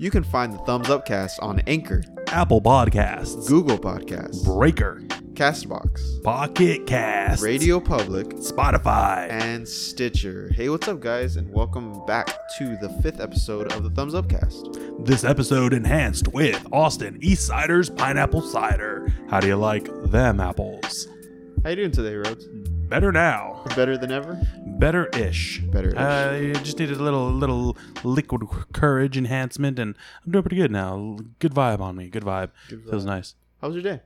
You can find the Thumbs Up Cast on Anchor, Apple Podcasts, Google Podcasts, Breaker, Castbox, Pocket Cast, Radio Public, Spotify. and Stitcher. Hey, what's up, guys, and welcome back to the fifth episode of the Thumbs Up Cast. This episode enhanced with Austin Eastciders Pineapple Cider. How do you like them apples? How you doing today, Rhodes? Better now. Better than ever? Better-ish. Better-ish. Uh, just needed a little little liquid courage enhancement, and I'm doing pretty good now. Good vibe on me. Good vibe. Good Feels nice. How was your day?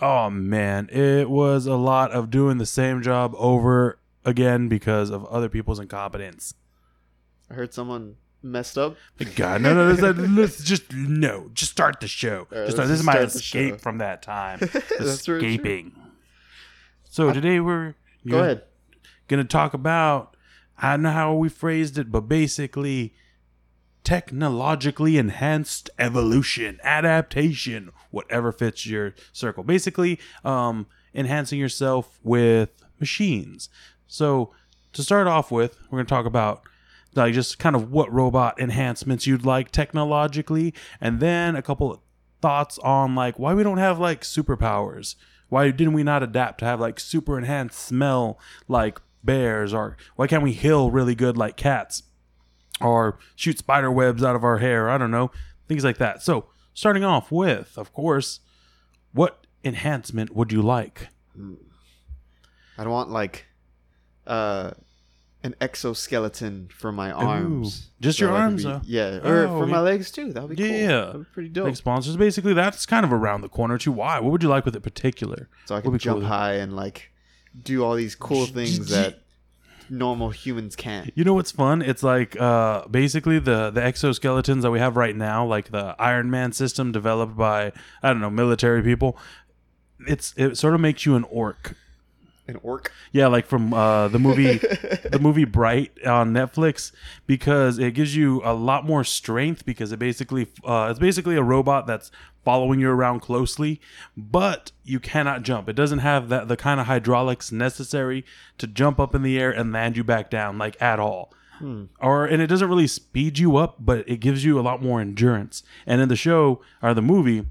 Oh man, it was a lot of doing the same job over again because of other people's incompetence. I heard someone messed up. God, no, no, let's, let's just no, just start the show. Right, just. This is my escape from that time. That's very true. Escaping. So today we're Go ahead. gonna talk about I don't know how we phrased it, but basically technologically enhanced evolution, adaptation, whatever fits your circle. Basically, um, enhancing yourself with machines. So to start off with, we're gonna talk about like just kind of what robot enhancements you'd like technologically, and then a couple of thoughts on like why we don't have like superpowers. Why didn't we not adapt to have like super enhanced smell like bears, or why can't we heal really good like cats, or shoot spider webs out of our hair? I don't know, things like that. So starting off with, of course, what enhancement would you like? I don't want like uh an exoskeleton for my arms. just your I arms, be- yeah, or Oh, for my legs too. That would be cool. Yeah. That'd be pretty dope. Like sponsors, basically, that's kind of around the corner too. Why? What would you like with it particular? so I can jump cool. high and like do all these cool things that normal humans can't. You know what's fun? It's like uh, basically the the exoskeletons that we have right now, like the Iron Man system developed by I don't know military people. It's it sort of makes you an orc. An orc. Yeah, like from uh, the movie the movie Bright on Netflix because it gives you a lot more strength because it basically uh, it's basically a robot that's following you around closely, but you cannot jump. It doesn't have that the kind of hydraulics necessary to jump up in the air and land you back down like at all. Or and it doesn't really speed you up, but it gives you a lot more endurance. And in the show or the movie,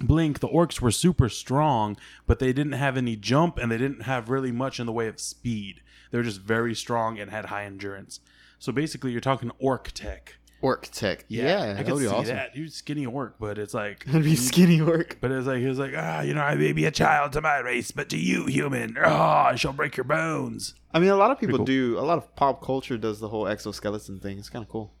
Bright, the orcs were super strong, but they didn't have any jump and they didn't have really much in the way of speed. They were just very strong and had high endurance. So basically, you're talking orc tech. Orc tech. Yeah, I that can see awesome. that. You skinny orc, but it's like, That'd be skinny orc. but it's like he was like, ah, you know, I may be a child to my race, but to you, human, ah, I shall break your bones. I mean, a lot of people cool. do. A lot of pop culture does the whole exoskeleton thing. It's kind of cool.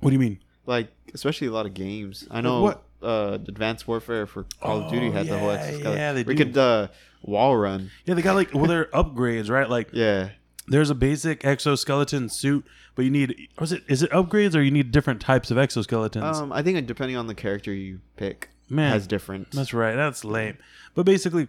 What do you mean? Like, especially a lot of games. I know what? Uh Advanced Warfare for Call of Duty Oh, had the whole yeah, exoskeleton. yeah, they we do. could uh wall run. Yeah, they got like, well, they're upgrades, right? Like, Yeah. there's a basic exoskeleton suit, but you need, was it, is it upgrades or you need different types of exoskeletons? Um, I think depending on the character you pick, Man, has different. That's right. That's lame. But basically,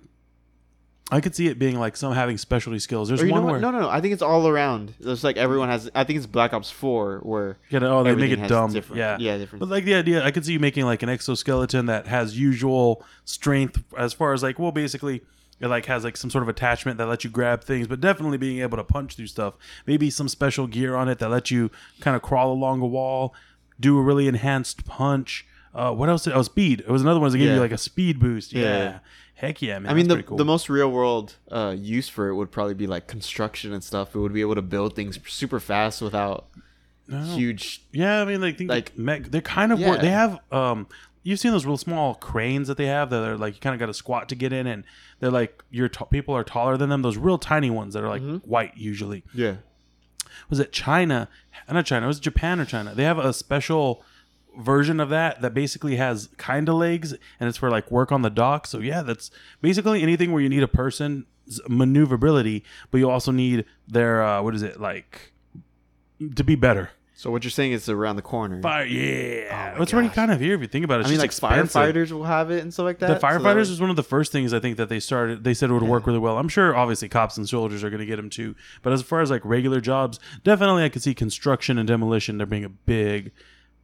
I could see it being like some having specialty skills. There's Or you know one what? where No, no, no. I think it's all around. It's like everyone has. I think it's Black Ops Four where know, oh, they make it has dumb. different- Yeah, yeah, different. But like the idea, I could see you making like an exoskeleton that has usual strength as far as like, well, basically. It like has like some sort of attachment that lets you grab things, but definitely being able to punch through stuff. Maybe some special gear on it that lets you kind of crawl along a wall, do a really enhanced punch. Uh, what else? Did, oh, speed. It was another one that gave Yeah. you like a speed boost. Yeah. Yeah. Heck yeah, man. I mean, the cool. the most real world uh, use for it would probably be like construction and stuff. It would be able to build things super fast without No. huge. Yeah, I mean, like, like mech, they're kind of Yeah. they have um. You've seen those real small cranes that they have that are like you kind of got to squat to get in, and they're like your t- people are taller than them. Those real tiny ones that are like Mm-hmm. white usually. Yeah. Was it China? Not China. It was Japan or China. They have a special version of that that basically has kind of legs, and it's for like work on the dock. So yeah, that's basically anything where you need a person maneuverability, but you also need their uh, what is it like to be better. So what you're saying is around the corner. Fire, yeah. Oh it's already kind of here if you think about it. It's I mean, like expensive. firefighters will have it and stuff like that. The so that firefighters would- is one of the first things I think that they started. They said it would work really well. I'm sure, obviously, cops and soldiers are going to get them too. But as far as like regular jobs, definitely I could see construction and demolition there being a big,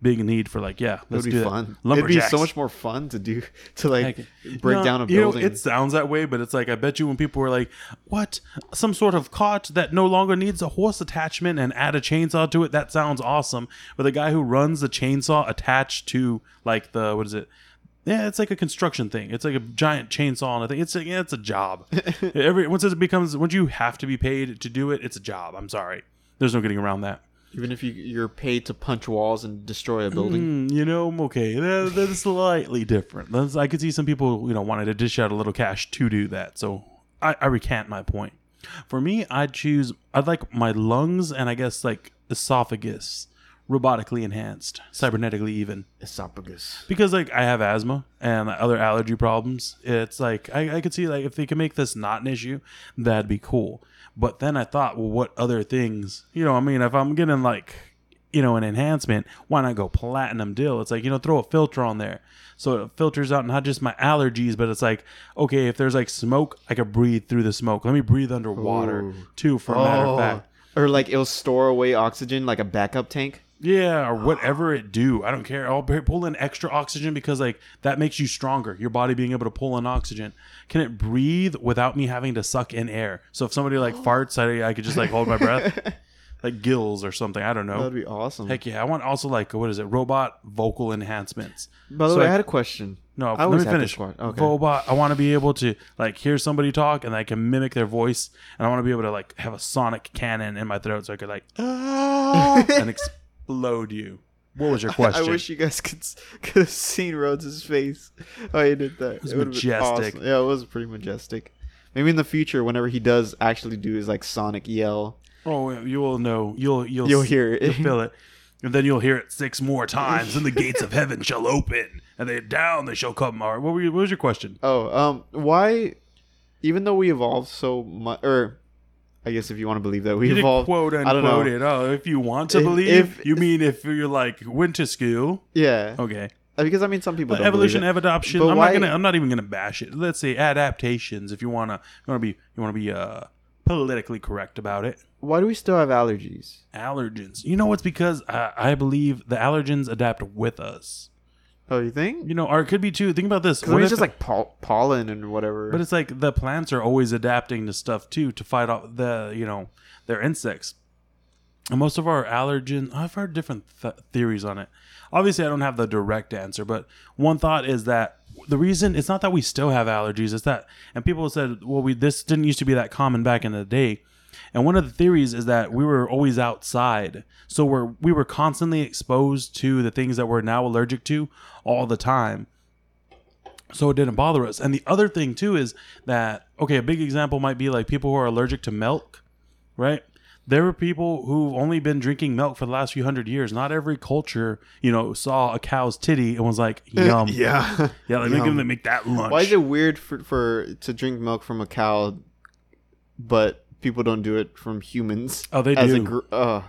big need for like, yeah, let's would do be that. fun. It'd be so much more fun to do to like Heck, break know- down a you know, building. it sounds that way, but it's like I bet you when people were like, "What? Some sort of cart that no longer needs a horse attachment and add a chainsaw to it? That sounds awesome." But the guy who runs the chainsaw attached to like the what is it? Yeah, it's like a construction thing. It's like a giant chainsaw and I think It's a, yeah, it's a job. Every once it becomes once you have to be paid to do it, it's a job. I'm sorry. There's no getting around that. Even if you you're paid to punch walls and destroy a building. Mm, you know, okay, that, that's slightly different. That's, I could see some people, you know, wanted to dish out a little cash to do that. So I, I recant my point. For me, I'd choose. I'd like my lungs and I guess like esophagus, robotically enhanced, cybernetically even, Esophagus. because like I have asthma and other allergy problems. It's like I, I could see like if they could make this not an issue, that'd be cool. But then I thought, well, what other things? You know, I mean, if I'm getting like, you know, an enhancement, why not go platinum deal? It's like, you know, throw a filter on there. So it filters out not just my allergies, but it's like, okay, if there's like smoke, I could breathe through the smoke. Let me breathe underwater Ooh. too, for a matter of oh. fact. Or like it'll store away oxygen like a backup tank. Yeah, or whatever it do. I don't care. I'll pull in extra oxygen because like that makes you stronger. Your body being able to pull in oxygen. Can it breathe without me having to suck in air? So if somebody like farts, I, I could just like hold my breath, like gills or something. I don't know. That'd be awesome. Heck yeah! I want also like what is it? Robot vocal enhancements. By the So way, I- I had a question. No, I let me finish. Okay. Robot. I want to be able to like hear somebody talk and I can mimic their voice, and I want to be able to like have a sonic cannon in my throat so I could like and explode you. What was your question? I wish you guys could could have seen Rhodes' face. Oh, he did that. It was would've majestic. awesome. Yeah, it was pretty majestic. Maybe in the future, whenever he does actually do his like sonic yell, Oh, you will know. You'll you'll You'll hear it. You'll feel it, and then you'll hear it six more times, and the gates of heaven shall open, and they down they shall come. What, were you, what was your question? Oh, um, why? Even though we evolved so much, or I guess if you want to believe that we You evolved, quote I don't know. unquote it. Oh, if you want to believe, if- you mean if you're like went to school? yeah, Okay, Uh, because I mean, some people evolution, it. adoption. But I'm why- not gonna. I'm not even gonna bash it. Let's say adaptations. If you wanna, you wanna be, you wanna be uh politically correct about it. Why do we still have allergies? Allergens. You know, it's because I, I believe the allergens adapt with us. Oh, you think? You know, or it could be too. Think about this. Because it's just like pol- pollen and whatever. But it's like the plants are always adapting to stuff too to fight off the you know their insects. And most of our allergen, oh, I've heard different th- theories on it. Obviously, I don't have the direct answer, but one thought is that the reason it's not that we still have allergies, it's that, and people said, well, we this didn't used to be that common back in the day. And one of the theories is that we were always outside, so we're we were constantly exposed to the things that we're now allergic to all the time so it didn't bother us. And the other thing too is that okay, a big example might be like people who are allergic to milk, right? There were people who've only been drinking milk for the last few hundred years. Not every culture, you know, saw a cow's titty and was like, "Yum, yeah, yeah. like, make Yum. them make that lunch." Why is it weird for, for to drink milk from a cow, but people don't do it from humans? Oh, they as do. A gr- uh,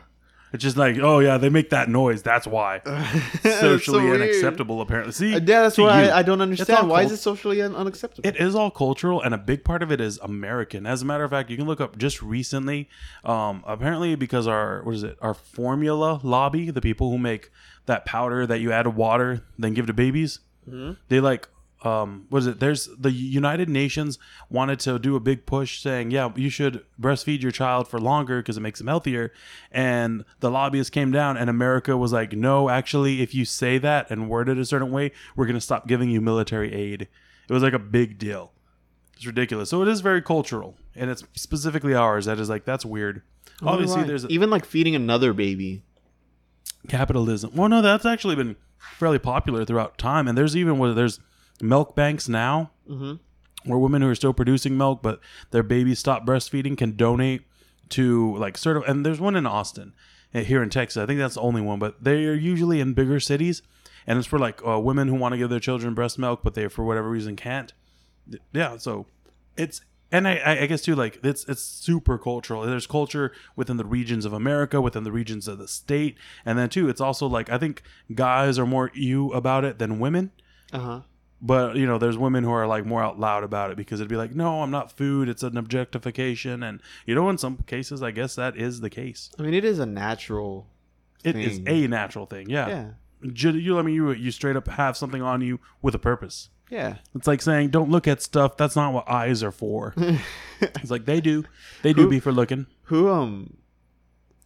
It's just like, oh yeah, they make that noise. That's why socially so unacceptable. Apparently, see, Uh, Yeah, that's why. I, I don't understand. Why is it socially un- unacceptable? It is all cultural, and a big part of it is American. As a matter of fact, you can look up just recently. Um, apparently, because our what is it? Our formula lobby, the people who make that powder that you add to water, then give to babies, they like. Um, what is it? There's the United Nations wanted to do a big push saying, yeah, you should breastfeed your child for longer because it makes them healthier. And the lobbyists came down, and America was like, no, actually, if you say that and word it a certain way, we're going to stop giving you military aid. It was like a big deal. It's ridiculous. So it is very cultural, and it's specifically ours. That is like that's weird. Obviously, Right. there's a, even like feeding another baby. capitalism. Well, no, that's actually been fairly popular throughout time, and there's even where there's milk banks now, Mhm. where women who are still producing milk but their babies stop breastfeeding can donate to like sort of. And there's one in Austin, uh, here in Texas. I think that's the only one, but they are usually in bigger cities, and it's for like uh, women who want to give their children breast milk, but they for whatever reason can't. Yeah, so it's and I, I- I guess too like it's it's super cultural. There's culture within the regions of America, within the regions of the state, and then too it's also like I think guys are more you about it than women. Uh huh. But you know, there's women who are like more out loud about it because it'd be like, no, I'm not food. It's an objectification, and you know, in some cases, I guess that is the case. I mean, it is a natural. It is Thing. a natural thing. Yeah. Yeah. You, I mean, you you straight up have something on you with a purpose. Yeah. It's like saying, "Don't look at stuff. That's not what eyes are for." it's like they do. They do Who- be for looking. Who um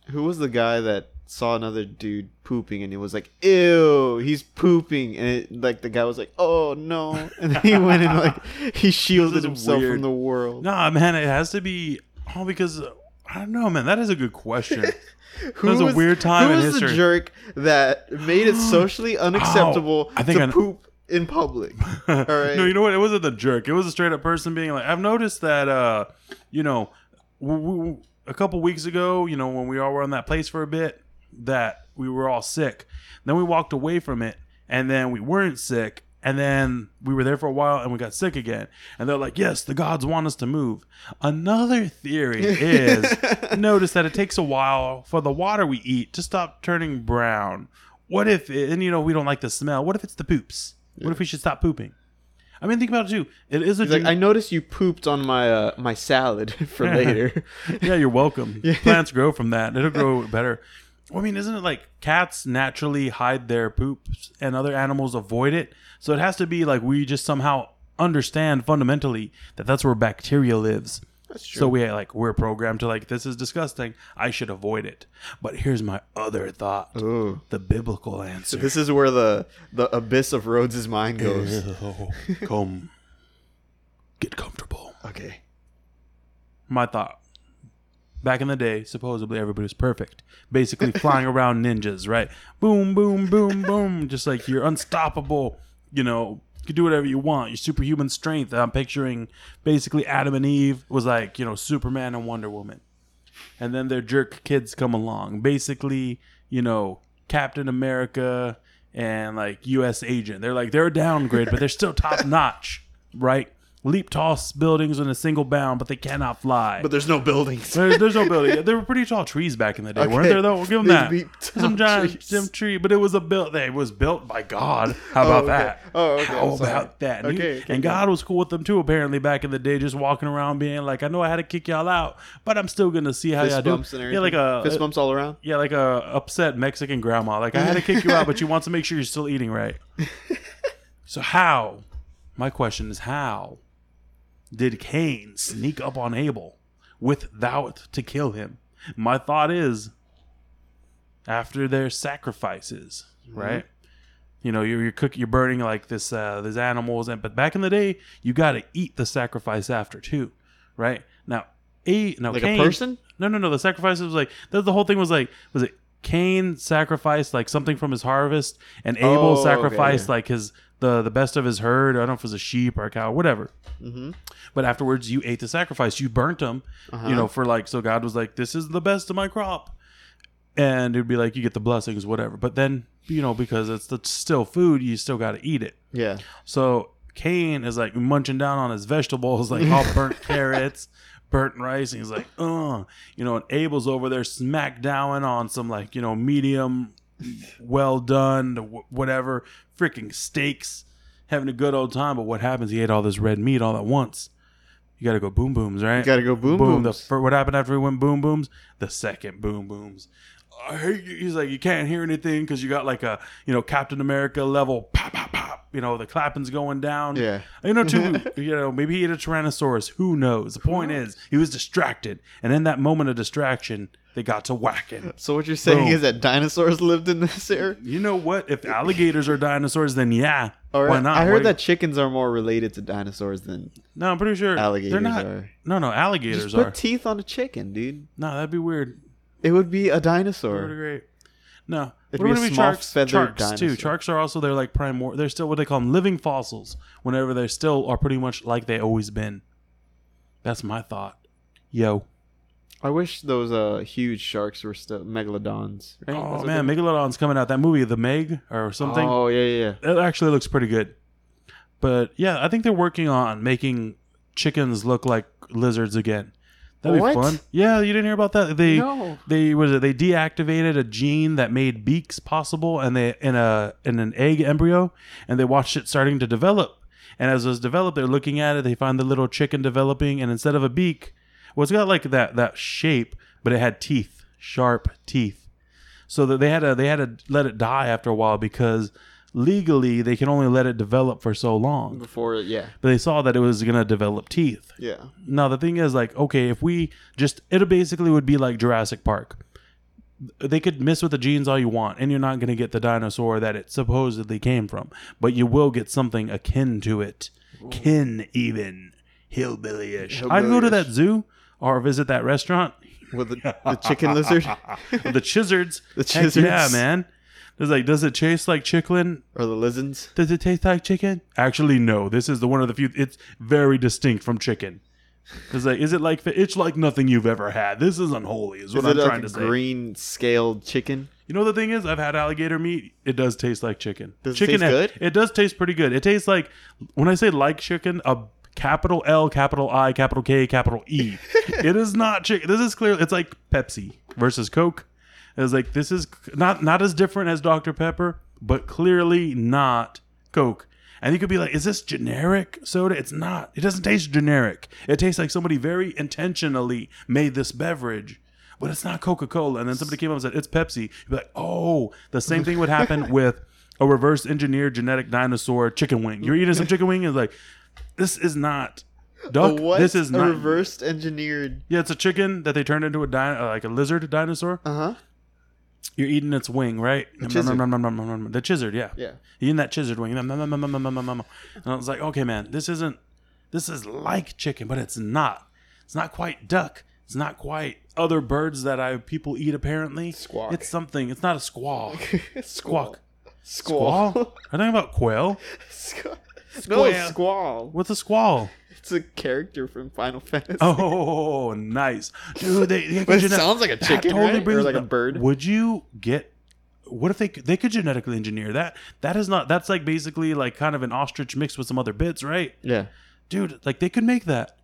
who was the guy that saw another dude pooping and he was like, Ew, he's pooping and it, like the guy was like, Oh no and then he went and like he shielded himself weird. from the world. Nah, man, it has to be. Oh, because uh, I don't know, man. That is a good question. Who was a weird time who in was history. the jerk that made it socially unacceptable I think to I poop in public? All right. No, you know what? It wasn't the jerk. It was a straight up person being like, I've noticed that, uh, you know, w- w- a couple weeks ago, you know, when we all were on that place for a bit, that we were all sick. Then we walked away from it, and then we weren't sick. And then we were there for a while and we got sick again. And they're like, yes, the gods want us to move. Another theory is notice that it takes a while for the water we eat to stop turning brown. What if, it, and you know, we don't like the smell. What if it's the poops? What if we should stop pooping? I mean, think about it too. It is a He's like, I noticed you pooped on my uh, my salad for later. yeah, you're welcome. Plants grow from that. It'll grow better. Well, I mean, isn't it like cats naturally hide their poops and other animals avoid it? So it has to be like we just somehow understand fundamentally that that's where bacteria lives. That's true. So we like we're programmed to like this is disgusting. I should avoid it. But here's my other thought: Ooh. the biblical answer. This is where the the abyss of Rhodes' mind goes. Come, get comfortable. Okay. my thought. Back in the day, supposedly everybody was perfect. Basically flying around ninjas, right? Boom, boom, boom, boom. Just like you're unstoppable. You know, you can do whatever you want. Your superhuman strength. I'm picturing basically Adam and Eve was like, you know, Superman and Wonder Woman. And then their jerk kids come along. Basically, you know, Captain America and like US agent. They're like, they're a downgrade, but they're still top notch, right? Leap toss buildings in a single bound, but they cannot fly. But there's no buildings. There- there's no building. There were pretty tall trees back in the day, weren't there? Though we'll give them They that. Some giant tree, but it was a built. It was built by God. How about oh, okay. that? Oh, okay, How about that? And, he- Okay, okay, and God was cool with them too. Apparently, back in the day, just walking around being like, "I know I had to kick y'all out, but I'm still gonna see how y'all Fist do." bumps and Yeah, like a fist uh, bumps all around. yeah, like a upset Mexican grandma. Like I had to kick you out, but you want to make sure you're still eating right. so how? My question is how did Cain sneak up on Abel without to kill him? My thought is after their sacrifices, right? You know, you're you're cooking, you're burning like this, uh, these animals, and but back in the day, you got to eat the sacrifice after too, right? Now, a now Like Cain, a person? no, no, no. The sacrifice was like the, the whole thing was like was it Cain sacrificed like something from his harvest, and Abel Oh, okay, sacrificed yeah. like his the the best of his herd. I don't know if it was a sheep or a cow, whatever. Mm-hmm. But afterwards, you ate the sacrifice. You burnt them, Uh-huh. you know, for like so God was like, "This is the best of my crop," and it'd be like you get the blessings, whatever. But then you know because it's the still food, you still got to eat it. Yeah. So Cain is like munching down on his vegetables, like all burnt carrots, burnt rice. And he's like, uh, you know, and Abel's over there smack down on some like, you know, medium, well done, whatever, freaking steaks, having a good old time. But what happens? He ate all this red meat all at once. You got to go boom booms, right? You gotta go boom boom. The booms. fir- what happened after he went boom booms? The second boom booms. I hate you. He's like, you can't hear anything because you got like a, you know, Captain America level pop, pop. You know, the clapping's going down. Yeah. You know, too, you know, maybe he ate a Tyrannosaurus. Who knows? The point is, he was distracted. And in that moment of distraction, they got to whacking. So what you're saying Boom. is that dinosaurs lived in this era? You know what? If alligators are dinosaurs, then yeah. Or Why not? I heard Why- that chickens are more related to dinosaurs than No, I'm pretty sure alligators they're not. are. No, no, alligators Just put are. teeth on a chicken, dude. no, that'd be weird. It would be a That would be dinosaur. great. No, It'd what be a about we small sharks? feathered Sharks too. dinosaur. Sharks are also they're like primor. They're still what they call them living fossils. Whenever they still are pretty much like they always been. That's my thought. Yo. I wish those uh huge sharks were still megalodons. Right? Oh what man, Megalodon's coming out. That movie, The Meg or something. Oh yeah, yeah. yeah. It actually looks pretty good. But yeah, I think they're working on making chickens look like lizards again. That'd be fun. Yeah, you didn't hear about that? They No. they was it they deactivated a gene that made beaks possible and they in a in an egg embryo and they watched it starting to develop. And as it was developed, they're looking at it, they find the little chicken developing and instead of a beak, well it's got like that that shape, but it had teeth, sharp teeth. so that they had to they had to let it die after a while because legally they can only let it develop for so long. Before, yeah, But they saw that it was gonna develop teeth. yeah. Now the thing is, like, okay, if we just it basically would be like Jurassic Park. They could mess with the genes all you want, and you're not gonna get the dinosaur that it supposedly came from, but you will get something akin to it, kin even hillbilly-ish. I'd go to that zoo or visit that restaurant. With the, the chicken lizard the Chizards. The Heck yeah, man. It's like, does it taste like chicken? or the lizards. Does it taste like chicken? Actually, no. This is the one of the few. It's very distinct from chicken. It's like, is it like it's like nothing you've ever had? This is unholy. Is what Is I'm it trying like to say. green scaled chicken? You know the thing is, I've had alligator meat. It does taste like chicken. Does it chicken taste good? It does taste pretty good. It tastes like when I say like chicken, a capital L, capital I, capital K, capital E. it is not chicken. This is clear. It's like Pepsi versus Coke. It's like this is not not as different as Dr Pepper, but clearly not Coke. And you could be like, is this generic soda? It's not. It doesn't taste generic. It tastes like somebody very intentionally made this beverage. But it's not Coca Cola. And then somebody came up and said, it's Pepsi. You'd be like, oh, the same thing would happen with a reverse engineered genetic dinosaur chicken wing. You're eating some chicken wing and it's like, this is not duck. What? This is a not. reversed engineered. Yeah, it's a chicken that they turned into a di- uh, like a lizard dinosaur. Uh huh. You're eating its wing, right? The chizard, yeah. Yeah. You're eating that chizard wing. And I was like, okay, man, this isn't, this is like chicken, but it's not. It's not quite duck. It's not quite other birds that I people eat apparently. Squawk. It's something. It's not a squall. Squall. Squawk. Squall. Squall? I think about quail. Squall. No, squall. What's a squall? It's a character from Final Fantasy. Oh, nice, dude. They, they But it gene- sounds like a chicken, right? Or like a bird. Would you get? What if they could- they could genetically engineer that? That is not. That's like basically like kind of an ostrich mixed with some other bits, right, Yeah. dude? Like they could make that.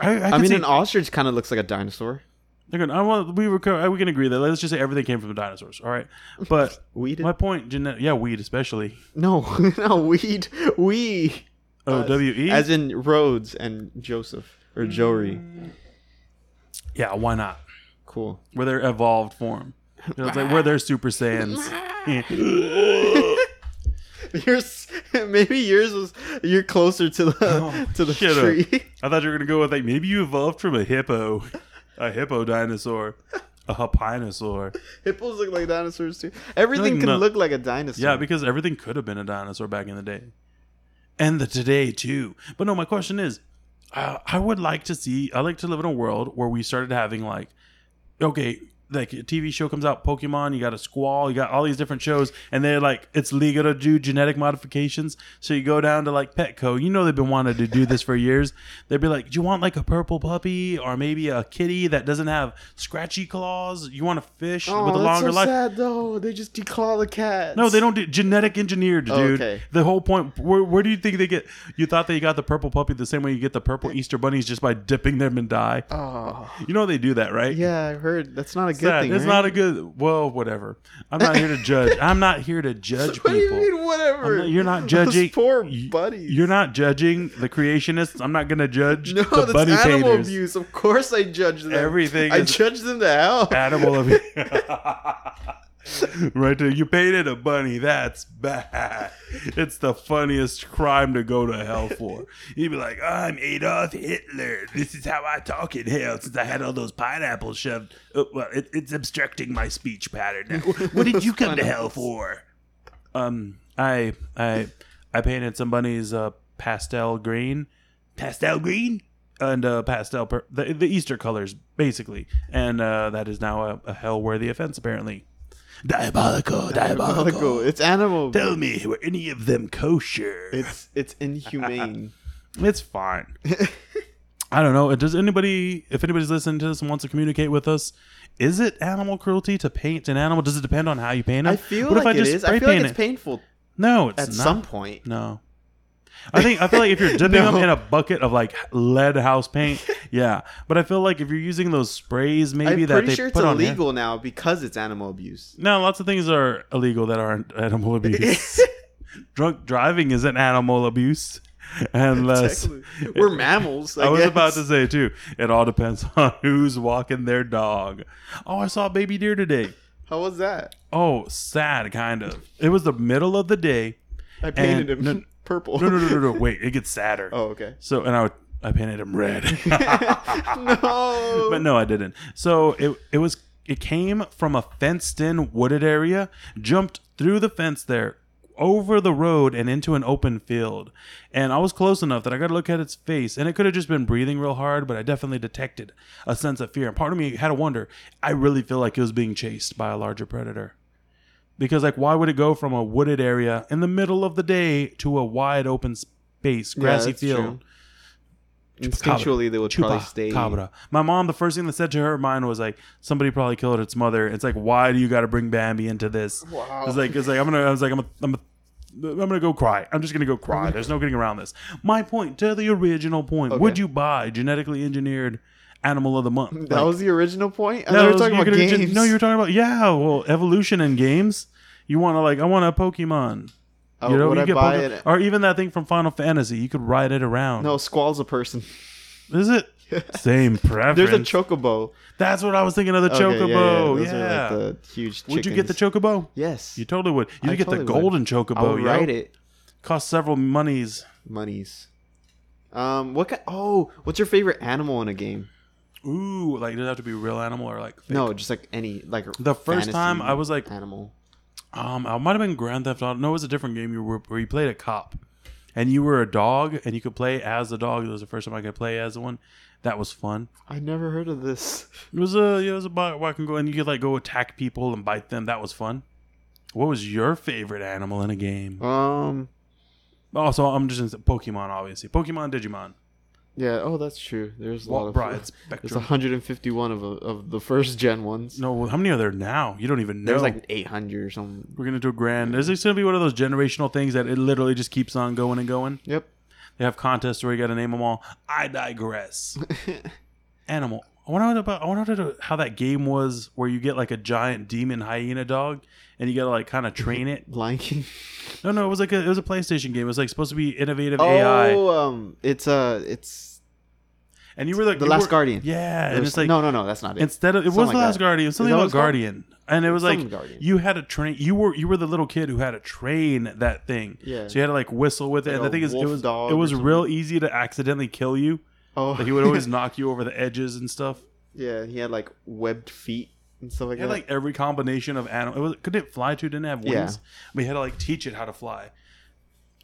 I, I, I mean, see, an ostrich kind of looks like a dinosaur. they're gonna, I want we were, uh, we can agree that let's just say everything came from the dinosaurs, all right? But Weed? my point, genetic, yeah, weed especially. No, no, weed. We. Oh, W E. As in Rhodes and Joseph. Or Jory. Yeah, why not? Cool. Where their evolved form. You know, it's like where they're Super Saiyans. Yours, maybe yours was you're closer to the oh, to the Oh, shut up. tree. I thought you were gonna go with like maybe you evolved from a hippo, a hippo dinosaur, a hopinosaur. Hippos look like dinosaurs too. Everything can no- look like a dinosaur. Yeah, because everything could have been a dinosaur back in the day, and the today too. But no, my question is, uh, I would like to see. I like to live in a world where we started having like, okay. Like a TV show comes out, Pokemon, you got a Squall, you got all these different shows, and they're like, it's legal to do genetic modifications. So you go down to like Petco, you know they've been wanting to do this for years. They'd be like, do you want like a purple puppy or maybe a kitty that doesn't have scratchy claws? You want a fish oh, with a longer so life? sad though. They just declaw the cats. No, they don't do genetic engineered, Oh, dude. okay. The whole point. Where, where do you think they get? You thought they got the purple puppy the same way you get the purple Easter bunnies just by dipping them in dye. Oh, You know they do that, right? yeah, I heard. That's not a good Sad. thing. It's right? not a good. Well, whatever. I'm not here to judge. I'm not here to judge What do You mean, whatever. Not, you're not Those judging- poor y- buddies. You're not judging the creationists. I'm not gonna judge no, the that's bunny animal painters. abuse. Of course, I judge them. Everything I judge them to hell. Animal abuse. right there. You painted a bunny. That's bad. It's the funniest crime to go to hell for. You'd be like, I'm Adolf Hitler. This is how I talk in hell since I had all those pineapples shoved. Oh, well, it, it's obstructing my speech pattern now. What did you come to hell for? Um, I I I painted some bunnies uh, pastel green, pastel green, and uh, pastel pur- the the Easter colors basically, and uh, that is now a, a hell worthy offense apparently. Diabolical, Diabolical. It's animal. Tell me, were any of them kosher? It's it's inhumane. It's fine. I don't know. Does anybody, if anybody's listening to this and wants to communicate with us, is it animal cruelty to paint an animal? Does it depend on how you paint it? I feel What if like I it just is. I feel like it's it? painful No, it's at not. some point. No. I think I feel like if you're dipping No. them in a bucket of like lead house paint, yeah. But I feel like if you're using those sprays, maybe I'm that pretty they sure it's put on hair- illegal now because it's animal abuse. No, lots of things are illegal that aren't animal abuse. Drunk driving isn't animal abuse, unless Technically. We're mammals. I, I was guess. about to say too. It all depends on who's walking their dog. Oh, I saw a baby deer today. How was that? Oh, sad, kind of. It was the middle of the day. I painted And- him purple. No, no, no, no, no. Wait, it gets sadder. Oh, okay. So, and I would, I painted him red. no. but no, I didn't. So it it was it came from a fenced in wooded area, jumped through the fence there, over the road and into an open field. And I was close enough that I got to look at its face, and it could have just been breathing real hard, but I definitely detected a sense of fear. And part of me had to wonder. I really feel like it was being chased by a larger predator. Because like, why would it go from a wooded area in the middle of the day to a wide open space, grassy that's field? true. Instinctually, they would probably stay. Chupacabra. My mom, the first thing that said to her mind was like, somebody probably killed its mother. It's like, why do you got to bring Bambi into this? Wow. It's like, it's like I'm gonna, I was like, I'm, gonna, I'm, gonna, I'm gonna go cry. I'm just gonna go cry. There's no getting around this. My point to the original point: Okay. Would you buy genetically engineered animal of the month? That Like, was the original point. I thought was- talking about gonna no, you're talking about yeah. Well, evolution in games. You want to like, I want a Pokemon. Oh, You know, would you I get buy Poke- it? or even that thing from Final Fantasy. You could ride it around. No, Squall's a person. is it? Same preference. There's a chocobo. That's what I was thinking of the Okay, yeah, chocobo. yeah, Yeah. Those are like the huge. would you get the chickens. chocobo? Yes. You totally would. You I would get totally the would. golden chocobo. I would yo. write it. Cost several monies. Monies. Um. What? Kind, oh, what's your favorite animal in a game? Ooh, like does it have to be a real animal or like fake? No, just like any like. The first time I was like- animal. Um, I might have been Grand Theft Auto. No, it was a different game. You were where you played a cop, and you were a dog, and you could play as the dog. It was the first time I could play as one. That was fun. I never heard of this. It was a yeah, it was a bot where I can go and you could like go attack people and bite them. That was fun. What was your favorite animal in a game? Um. Also, I'm just in Pokemon, obviously. Pokemon, Digimon. Yeah. Oh, that's true. There's a lot of. broad There's spectrum? 151 of uh, of the first gen ones. No, how many are there now? You don't even know. There's like 800 or something. We're gonna do a grand. Is this gonna be one of those generational things that it literally just keeps on going and going? Yep. They have contests where you got to name them all. I digress. Animal. I wonder about. I wonder how that game was where you get like a giant demon hyena dog and you got to like kind of train it. Lion King. No, no, it was like a it was a PlayStation game. It was like supposed to be innovative AI, Oh, um, it's uh, it's and you were like the Last were- Guardian. Yeah, and it's like no, no, no, that's not it. instead of it Something was like the Last that. Guardian, something about it's called? Guardian, and it was like Guardian. you had to train. You were you were the little kid who had to train that thing. Yeah. So you had to like whistle with it, Like and the thing is, it was dog it was real easy to accidentally kill you. Oh, Like he would always knock you over the edges and stuff. yeah, he had like webbed feet and stuff like that. He had that. like every combination of animal. It was, could it fly too? Didn't it have wings. Yeah. But he had to like teach it how to fly.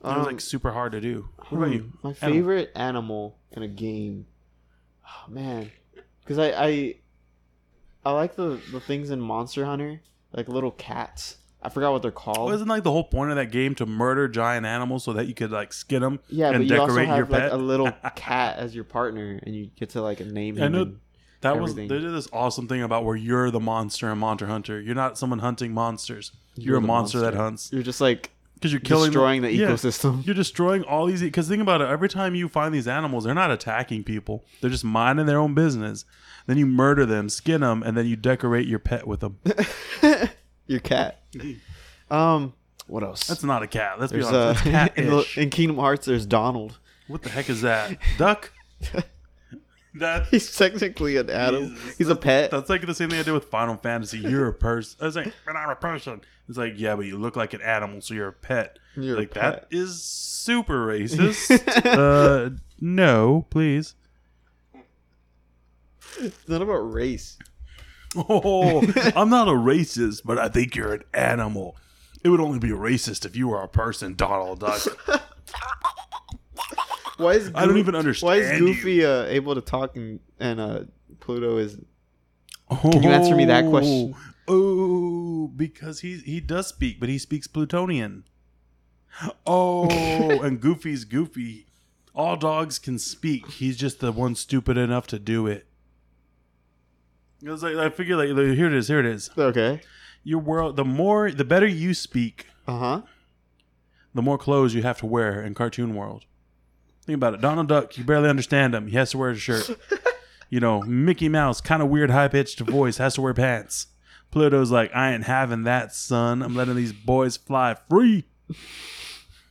It was Um, like super hard to do. What about hmm, you? My Animal. favorite animal in a game. Oh man, because I, I I like the the things in Monster Hunter, like little cats. I forgot what they're called. Wasn't like the whole point of that game to murder giant animals so that you could like skin them yeah, and but you also have like pet? a little cat as your partner, and you get to like name him. I know- and- That was they did this awesome thing about where you're the monster in Monster Hunter. You're not someone hunting monsters. You're, You're a the monster, that hunts You're just like because you're killing destroying the yeah, ecosystem. You're destroying all these. Because think about it. Every time you find these animals, they're not attacking people. They're just minding their own business. Then you murder them, skin them, and then you decorate your pet with them. your cat. Um, what else? That's not a cat. Let's there's be honest. uh, It's in, the, cat-ish. in Kingdom Hearts. There's Donald. What the heck is that? Duck? that He's technically an animal. Jesus. He's a pet. That's like the same thing I did with Final Fantasy. You're a person. I was like, but I'm a person. It's like, yeah, but you look like an animal, so you're a pet. You're a like pet. that is super racist. uh, no, please. It's not about race. Oh, I'm not a racist, but I think you're an animal. It would only be racist if you were a person, Donald Duck. Why is I don't even understand. Why is. Goofy uh, able to talk and and uh, Pluto is? Can you answer me that question? Oh, because he he does speak, but he speaks Plutonian. Oh, and Goofy's Goofy. All dogs can speak. He's just the one stupid enough to do it. It was like I figure like here it is, here it is. Okay. Your world the more the better you speak, Uh huh. the more clothes you have to wear in cartoon world. Think about it. Donald Duck, you barely understand him. He has to wear a shirt. you know, Mickey Mouse, kind of weird, high pitched voice, has to wear pants. Pluto's like, I ain't having that, son. I'm letting these boys fly free.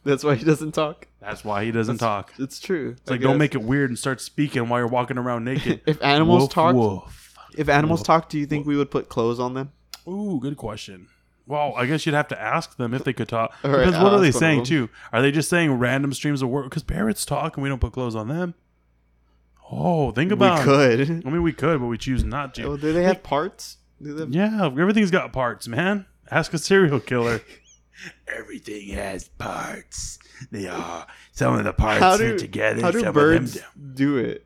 That's why he doesn't talk. That's why he doesn't talk. It's true. It's like, don't make it weird and start speaking while you're walking around naked. If animals Woof, woof. If animals talk, do you think we would put clothes on them? Ooh, good question. Well, I guess you'd have to ask them if they could talk. All right, Because what I'll are they ask one saying too? Are they just saying random streams of work? Because parrots talk and we don't put clothes on them. Oh, think about. we could. I mean, we could, but we choose not to. Oh, do they have parts? Do they have- Yeah, everything's got parts, man. Ask a serial killer. Everything has parts. They are some of the parts How are together. how do some birds Of them do it?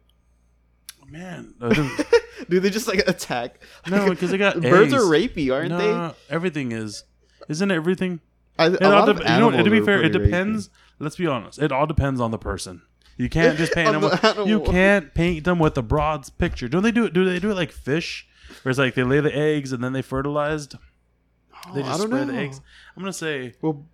Don't. Man, I don't- they just like attack? no, because they got birds eggs. are rapey, aren't no, everything is. Isn't everything? they? I, a It all lot dep- of you know, to be fair, it pretty rapey. depends. Let's be honest. It all depends on the person. You can't just paint On them. the With, you animal. can't paint them with a broad picture. Don't they do it? Do they do it like fish? Where it's like they lay the eggs and then they fertilized. Oh, they Oh, just I don't spray know. the eggs. I'm gonna say. Well,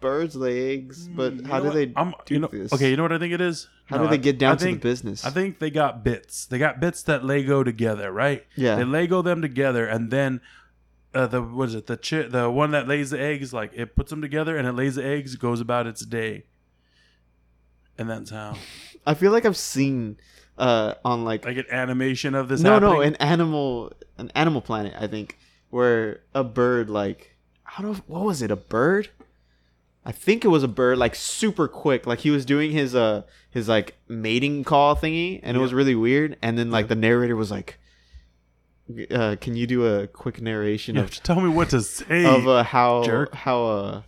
birds lay eggs, but Mm, you how know do what? they I'm, do you know, this? Okay, you know what I think it is. How No, do they get down I to think- the business? I think they got bits. They got bits that Lego together, right? Yeah. They Lego them together, and then uh, the what is it? The chi- the one that lays the eggs, like it puts them together and it lays the eggs, goes about its day, and that's how I feel like I've seen uh on like, like an animation of this. no no happening. an animal an Animal Planet I think where a bird like I don't what was it a bird I think it was a bird like super quick like he was doing his uh his like mating call thingy and it was really weird and then like the narrator was like uh can you do a quick narration of tell me what to say. of uh, how jerk. how uh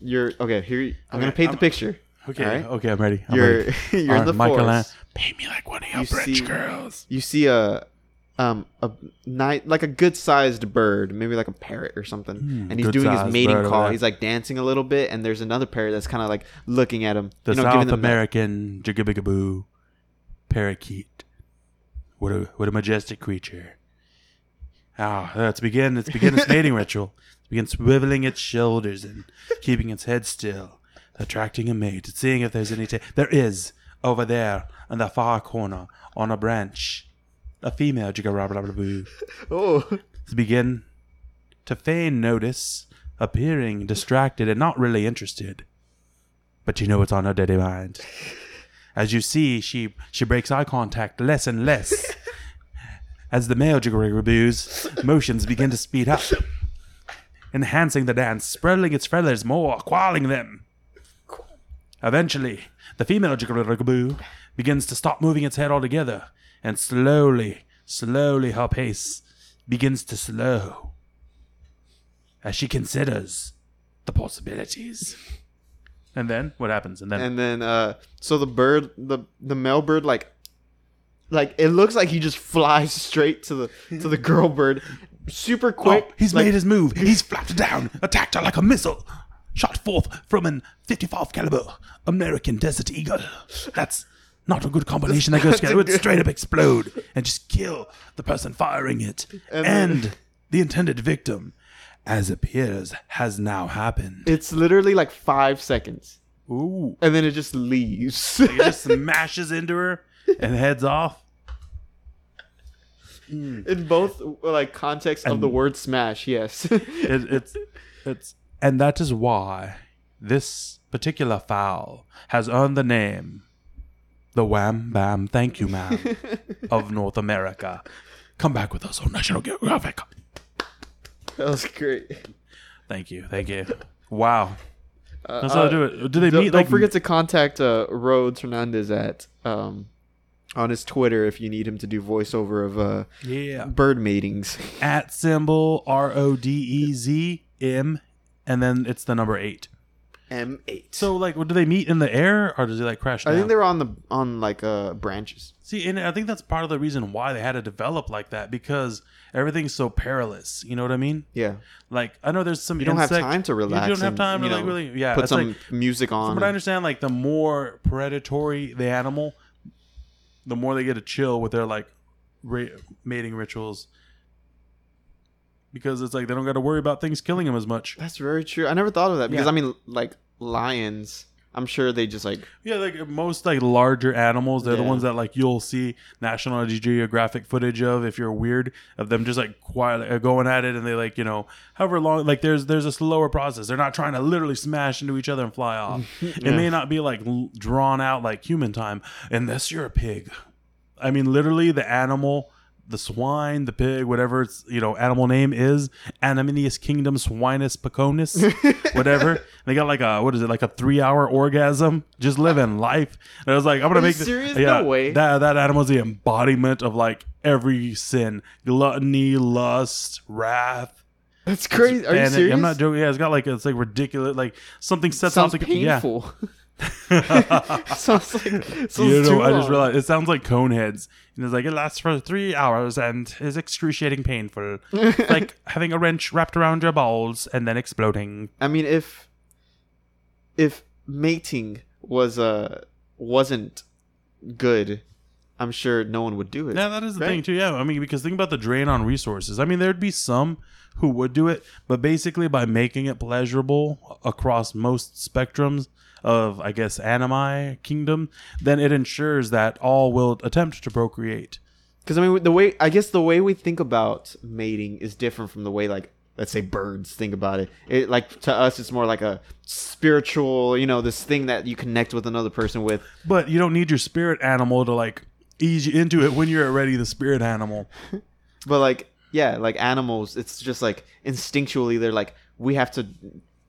you're okay here I'm gonna paint I'm- the picture okay, alright. okay, I'm ready. I'm you're ready. you're All in the right, Michael forest Paint me like one of your You French see- girls. you see a um a night like a good sized bird, maybe like a parrot or something, Hmm, and he's doing his mating call. there. He's like dancing a little bit, and there's another parrot that's kind of like looking at him. The you know, South giving them that- American jigabigaboo parakeet. What a what a majestic creature. Ah, let's begin. Let's begin its mating ritual. Let's begin swiveling its shoulders and keeping its head still, attracting a mate, seeing if there's any. Ta- there is over there in the far corner on a branch, a female jigaboo. Oh, Let's begin to feign notice, appearing distracted and not really interested. But you know what's on her dirty mind. As you see, she she breaks eye contact less and less. As the male jigaboo's motions begin to speed up, enhancing the dance, spreading its feathers more, qualing them. Eventually, the female jigaboo begins to stop moving its head altogether, and slowly, slowly her pace begins to slow as she considers the possibilities. And then what happens? And then and then uh, so the bird, the the male bird, like like it looks like he just flies straight to the to the girl bird, super quick. Oh, he's like, made his move. He's flapped down, attacked her like a missile, shot forth from an 55 caliber American Desert Eagle. That's not a good combination. That goes together. It would straight up explode and just kill the person firing it And and, the intended victim, as appears has now happened. It's literally like five seconds, Ooh. and then it just leaves. It just smashes into her and heads off. In both like context of the word smash, yes. it, it's it's and that is why this particular fowl has earned the name the wham bam. Thank you ma'am. Of north america. Come back with us on national geographic. That was great. thank you. Thank you. Wow. Uh, that's how uh, they do it. Do they don't, meet don't like forget to contact uh, Rhodes Hernandez at um, on his Twitter if you need him to do voiceover of uh, yeah. bird meetings. at symbol r-o-d-e-z-m and then it's the number eight M eight. so like do they meet in the air or does he like crash I think they're on the on like uh branches. See, and I think that's part of the reason why they had to develop like that because everything's so perilous. You know what I mean? Yeah, Like I know there's some you don't have time to relax. You don't have and, time to you like know, really yeah. put some like, music on. from what I understand, like the more predatory the animal, the more they get to chill with their like ra- mating rituals. Because it's like they don't got to worry about things killing them as much. That's very true. I never thought of that because Yeah. I mean, like lions. I'm sure they just like Yeah, like most like larger animals, they're the Yeah. ones that like you'll see National Geographic footage of if you're weird of them just like quietly uh, going at it and they like you know however long like there's there's a slower process. They're not trying to literally smash into each other and fly off. It may not be like l- drawn out like human time unless you're a pig. I mean, literally the animal the swine, the pig, whatever its you know animal name is, Anonymous Kingdom Swinus Peconus, whatever. they got like a what is it like a three hour orgasm, just living life. And I was like, I'm gonna Are make the- serious? Yeah, No way. That that animal's the embodiment of like every sin, gluttony, lust, wrath. That's crazy. Are you And it- serious? I'm not joking. Yeah, it's got like it's like ridiculous. Like something sets sounds like to yeah. painful. sounds like sounds You know, I just realized it sounds like Coneheads. And it's like it lasts for three hours and is excruciating painful. like having a wrench wrapped around your balls and then exploding. I mean, if if mating was uh wasn't good, I'm sure no one would do it. Yeah, that is the Right. thing too. Yeah, I mean, because think about the drain on resources. I mean, there'd be some who would do it, but basically by making it pleasurable across most spectrums of, I guess, animi kingdom, then it ensures that all will attempt to procreate. Because I mean, the way I guess the way we think about mating is different from the way like let's say birds think about it. It like to us, it's more like a spiritual, you know, this thing that you connect with another person with. But you don't need your spirit animal to like ease you into it when you're already the spirit animal. But like, yeah, like animals, it's just like instinctually they're like we have to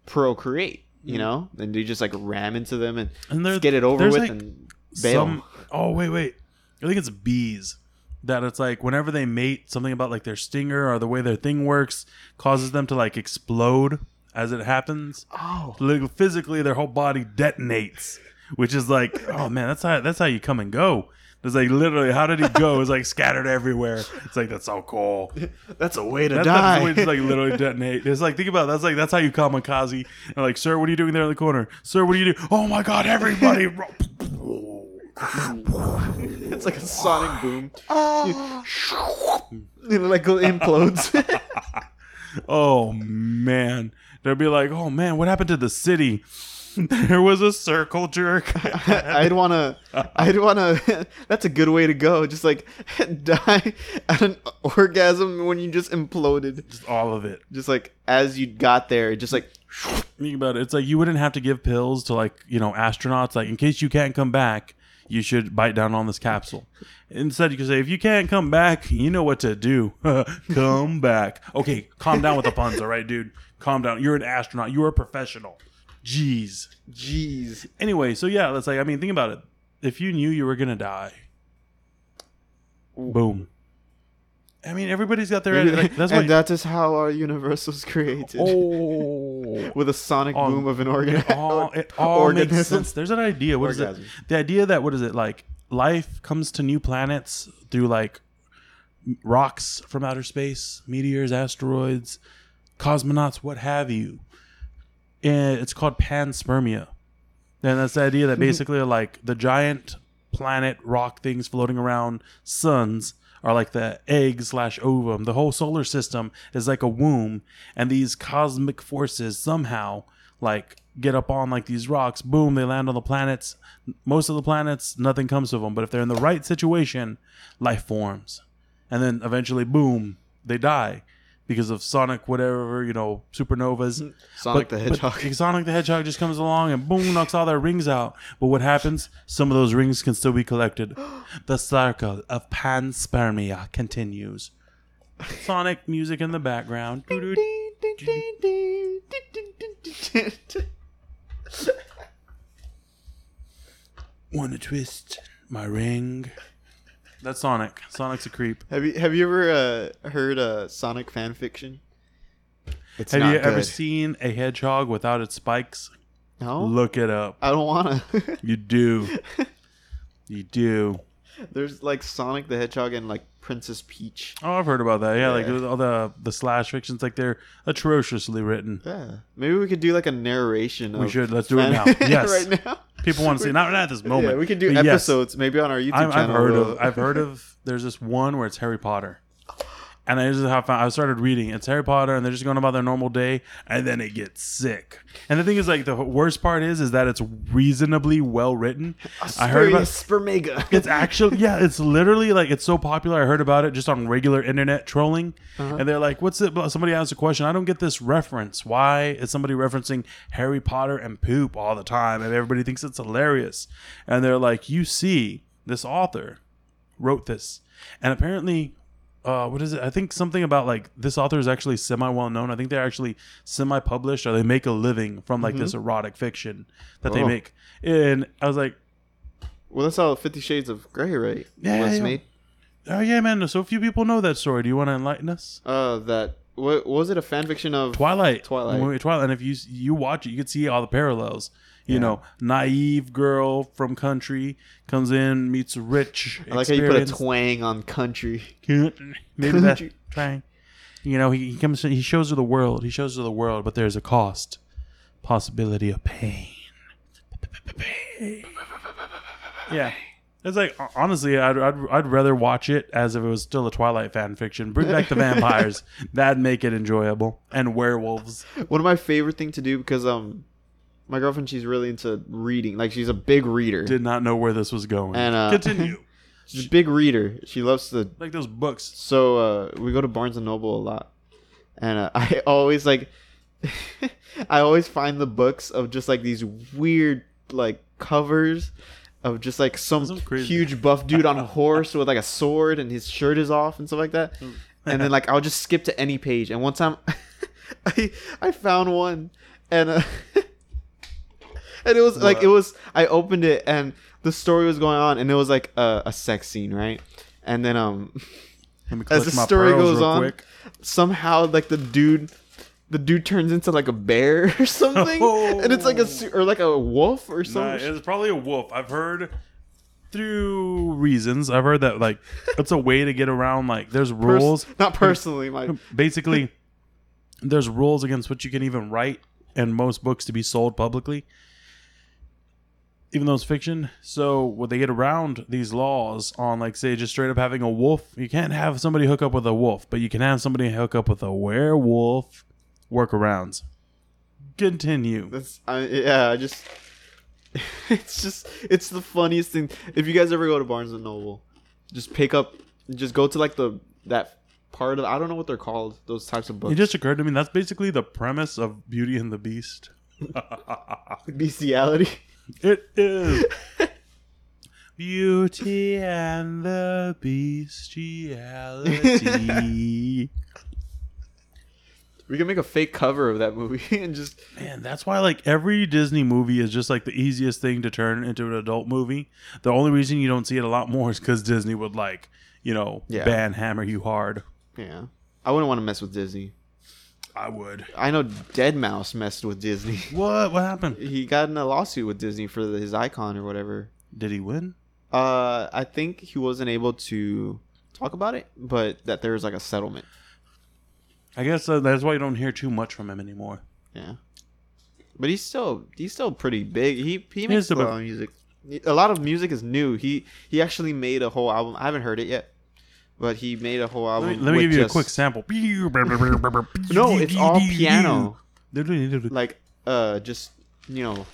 procreate, you mm. know, and you just like ram into them and, And there- get it over with like, and bail. Some, oh wait, wait. I think it's bees. That it's like whenever they mate, something about like their stinger or the way their thing works causes them to like explode as it happens. oh, Like, physically, their whole body detonates, which is like, oh man, that's how that's how you come and go. It's like literally, how did he go? It's like scattered everywhere. It's like that's so cool. that's a way to That, die. that's way to like literally detonate. It's like think about it, that's like that's how you kamikaze. And like, sir, what are you doing there in the corner? Sir, what are you doing? Oh my god, everybody! it's like a sonic boom. Ah. it like implodes. oh man, they'll be like, oh man, what happened to the city? There was a circle jerk. I'd wanna, I'd wanna. That's a good way to go. Just like die at an orgasm when you just imploded. Just all of it. Just like as you got there, just like Think about it. It's like you wouldn't have to give pills to like you know astronauts. Like in case you can't come back, you should bite down on this capsule. Instead, you could say, if you can't come back, you know what to do. come back. Okay, calm down with the puns, all right, dude. Calm down. You're an astronaut. You're a professional. Jeez. jeez. Anyway, so yeah, let's like. I mean, think about it. If you knew you were gonna die, boom. I mean, everybody's got their. Like, that's and that is how our universe was created. oh. With a sonic Oh, boom of an organ. It all, it all makes sense. There's an idea. What is it? The idea that what is it like? Life comes to new planets through like rocks from outer space, meteors, asteroids, cosmonauts, what have you. And it's called panspermia. And that's the idea that mm-hmm. basically like the giant planet rock things floating around suns are like the egg slash ovum. The whole solar system is like a womb, and these cosmic forces somehow like get up on like these rocks. Boom, they land on the planets. Most of the planets, nothing comes of them. But if they're in the right situation, life forms, and then eventually, boom, they die because of sonic whatever you know supernovas. Sonic But- the Hedgehog. But Sonic the Hedgehog just comes along and boom, knocks all their rings out. But what happens? Some of those rings can still be collected. The circle of panspermia continues. Sonic music in the background. Wanna twist my ring? That's Sonic. Sonic's a creep. have you have you ever uh, heard uh, Sonic fan fiction? It's Have not you ever seen a hedgehog without its spikes? No, Look it up. I don't wanna. You do. You do. There's like Sonic the Hedgehog and like Princess Peach. Oh, I've heard about that. Yeah, like all the the slash fictions, like they're atrociously written. Yeah, maybe we could do like a narration. We of should. Let's do it now. Yes. right now. People want to see not at this moment. Yeah, we could do but yes, episodes maybe on our YouTube I've channel. heard we'll- of. I've heard of. There's this one where it's Harry Potter, and I just have I started reading. It's Harry Potter, and they're just going about their normal day, and then it gets sick. And the thing is, like, the worst part is, is that it's reasonably well written. I heard about. Spermega. It's actually yeah, it's literally like it's so popular. I heard about it just on regular internet trolling, Uh-huh. and they're like, "What's it?" Somebody asked a question. I don't get this reference. Why is somebody referencing Harry Potter and poop all the time, and everybody thinks it's hilarious? And they're like, "You see, this author wrote this, and apparently." Uh, what is it? I think something about like this author is actually semi well known. I think they're actually semi published or they make a living from like this erotic fiction that they Mm-hmm. Oh. make. And I was like, Well, that's how Fifty Shades of Grey, right? Yeah, was yeah. made. oh yeah, man, so few people know that story. Do you want to enlighten us? Uh, that what was it? A fan fiction of Twilight, Twilight. Twilight. And if you you watch it, you can see all the parallels. You Yeah. know, naive girl from country comes in, meets rich. I like how you put a twang on country. Maybe that Country. thing. You know, he, he comes. He shows her the world. He shows her the world, but there's a cost, possibility of pain. Yeah, it's like honestly, I'd, I'd I'd rather watch it as if it was still a Twilight fan fiction. Bring back the vampires. That'd make it enjoyable. And werewolves. One of my favorite thing to do because um, my girlfriend she's really into reading. Like she's a big reader. Did not know where this was going. And, uh, Continue. She's a big reader. She loves to like those books. So uh, we go to Barnes and Noble a lot, and uh, I always like, I always find the books of just like these weird like covers of just like some Some huge buff dude on a horse with like a sword and his shirt is off and stuff like that. And then like I'll just skip to any page. And one time, I I found one, and uh, and it was like it was I opened it and the story was going on and it was like a, a sex scene, right? And then um as the story goes on, quick. somehow like the dude the dude turns into like a bear or something and it's like a oh. or like a wolf or Nah, something it's probably a wolf. I've heard through reasons. I've heard that like it's a way to get around like there's rules. not personally my Basically, there's rules against what you can even write in most books to be sold publicly, even though it's fiction. So what they get around these laws on like say just straight up having a wolf, you can't have somebody hook up with a wolf, but you can have somebody hook up with a werewolf. Workarounds. Continue. that's I, yeah i just it's just it's the funniest thing if you guys ever go to barnes and noble just pick up just go to like the that part of i don't know what they're called those types of books It just occurred to me that's basically the premise of Beauty and the Beast. bestiality It is. Beauty and the Bestiality. We can make a fake cover of that movie and just Man, that's why like every Disney movie is just like the easiest thing to turn into an adult movie. The only reason you don't see it a lot more is because Disney would like, you know, Yeah. ban hammer you hard. yeah i wouldn't want to mess with disney I would. I know deadmau5 messed with Disney. What? What happened? He got in a lawsuit with Disney for the, his icon or whatever. Did he win? Uh, I think he wasn't able to talk about it, but that there was like a settlement. I guess uh, that's why you don't hear too much from him anymore. Yeah, but he's still he's still pretty big. He he makes a still lot of music. A lot of music is new. He he actually made a whole album. I haven't heard it yet, but he made a whole album. Let me, let me give you just- a quick sample. No, it's all piano. Like uh just you know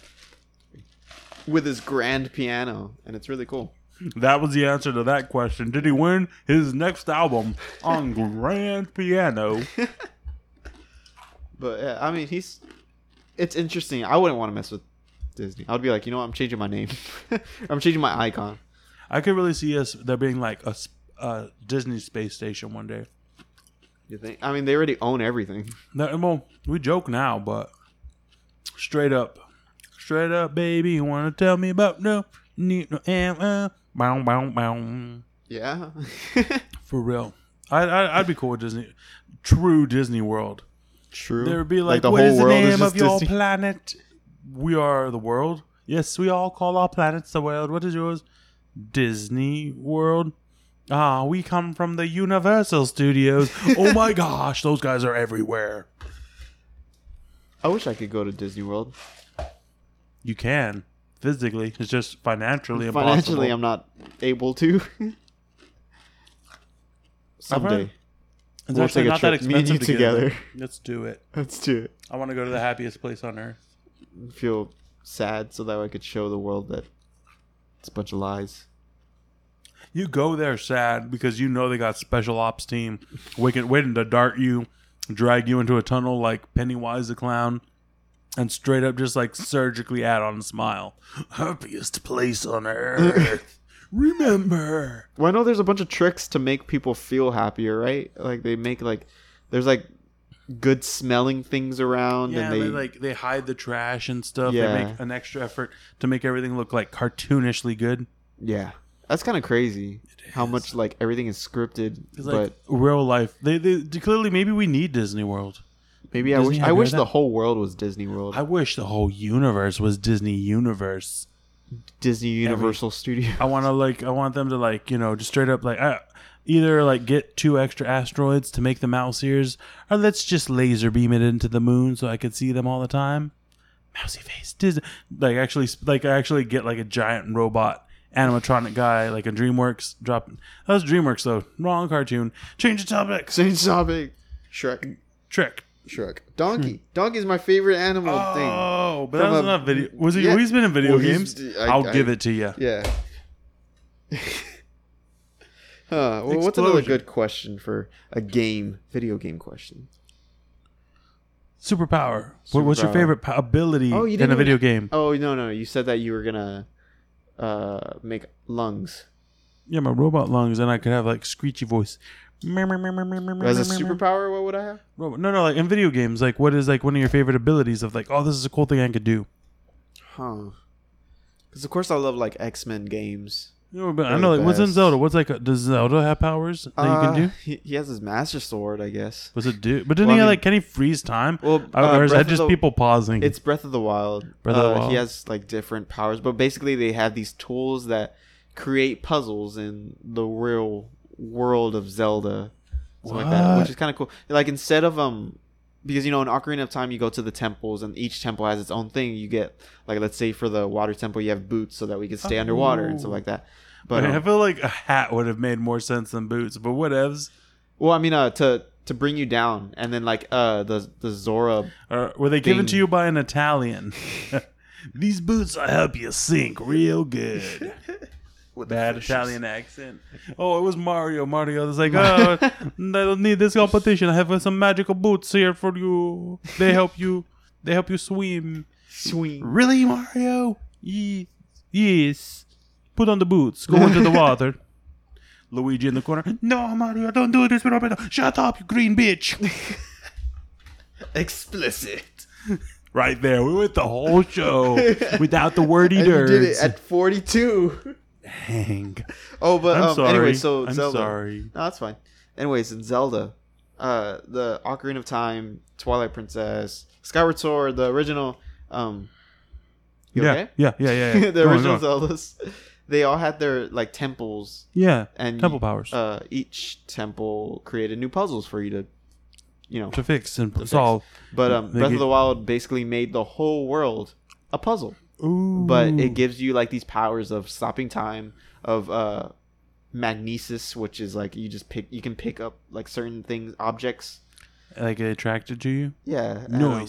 with his grand piano and it's really cool that was the answer to that question. Did he win his next album on grand piano? but yeah i mean he's it's interesting. I wouldn't want to mess with disney. I'd be like you know what? I'm changing my name. I'm changing my icon. I could really see us there being like a Disney space station one day. you think? I mean they already own everything. No, well, we joke now, but straight up, straight up, baby, you want to tell me about no need no am uh, bow bow bow yeah for real. I I I'd be cool with Disney, true Disney World. true There would be like, the what is whole the world is name of your Disney. planet? We are the world. Yes, we all call our planets the world. What is yours? Disney World. Ah, we come from the Universal Studios. oh my gosh, those guys are everywhere. i wish i could go to disney world You can physically. It's just financially impossible. financially i'm not able to someday It's We'll actually take a not that trip, me and expensive you to get together. Let's do it. let's do it I want to go to the happiest place on earth. feel sad so that i could show the world that it's a bunch of lies You go there sad because you know they got special ops team waiting, waiting to dart you, drag you into a tunnel like Pennywise the clown, and straight up just like surgically add on a smile. Happiest place on earth. Remember. Well, I know there's a bunch of tricks to make people feel happier, right? Like they make like there's like good smelling things around, Yeah, and they, they, like they hide the trash and stuff. Yeah. They make an extra effort to make everything look like cartoonishly good. yeah, that's kind of crazy. how much like everything is scripted, but like real life. They, they clearly maybe we need Disney World. Maybe I wish I wish that? the whole world was Disney World, I wish the whole universe was Disney universe. Disney Universal Studio. I want to like I want them to like you know just straight up like I, either like get two extra asteroids to make the mouse ears, or let's just laser beam it into the moon so I could see them all the time. Mousy face Disney like actually like I actually get like a giant robot animatronic guy like a DreamWorks drop. That was DreamWorks though. Wrong cartoon. Change the topic. Same topic. Shrek. Trick. Shrek. Donkey. Donkey's my favorite animal thing. Oh, but From that was a- not video. Was he? Yeah. He's been in video Well, games. I- I'll I- give it to you. Yeah. huh. Well, what's another good question for a game, video game question? Superpower. What, what's your favorite ability Oh, you in a even- video game? Oh no, no, you said that you were gonna uh make lungs Yeah, my robot lungs, and I could have like screechy voice. As a superpower. What would I have? Robot- No, no, like in video games, like what is like one of your favorite abilities of like, oh, this is a cool thing I could do. Huh? Because of course I love like X Men games. You know, but I They're know the like what's in. Zelda? What's like does Zelda have powers that you Uh, can do? He, he has his Master Sword, I guess. Was it do? But didn't well, he I mean- like can he freeze time? Well, or uh, or is Breath that just the- people pausing? It's Breath of the Wild. Breath of the Uh, Wild. He has like different powers, but basically they have these tools that create puzzles in the real world of Zelda, something like that, which is kind of cool. Like instead of um, because you know in Ocarina of Time you go to the temples and each temple has its own thing. You get like let's say for the water temple you have boots so that we can stay underwater and stuff Oh. like that. But I um, feel like a hat would have made more sense than boots, but whatevs. well, I mean uh to to bring you down and then like uh the the Zora Or were they given to you by an Italian? These boots will help you sink real good. with the Bad fishes. Italian accent. Oh, it was Mario. Mario was like, oh, I don't need this competition. I have some magical boots here for you. They help you. They help you swim. Swing. Really, Mario? Ye- Yes. Put on the boots. Go into the water. Luigi in the corner. No, Mario, don't do this, Roberto. Shut up, you green bitch. Explicit. right there. We went the whole show without the wordy And did it at 42. Hang. Oh, but I'm um, sorry. anyway, so I'm Zelda. sorry. No, that's fine. Anyways, in Zelda, uh, the Ocarina of Time, Twilight Princess, Skyward Sword, the original, um, you yeah, okay? yeah, yeah, yeah, yeah. the Go original on. Zeldas, they all had their like temples, Yeah, and temple powers Uh, each temple created new puzzles for you to, you know. to fix and fix. solve. But um, Breath get- of the Wild basically made the whole world a puzzle. Ooh. but it gives you like these powers of stopping time of uh magnesis which is like you just pick you can pick up like certain things objects like attracted to you. yeah and, um,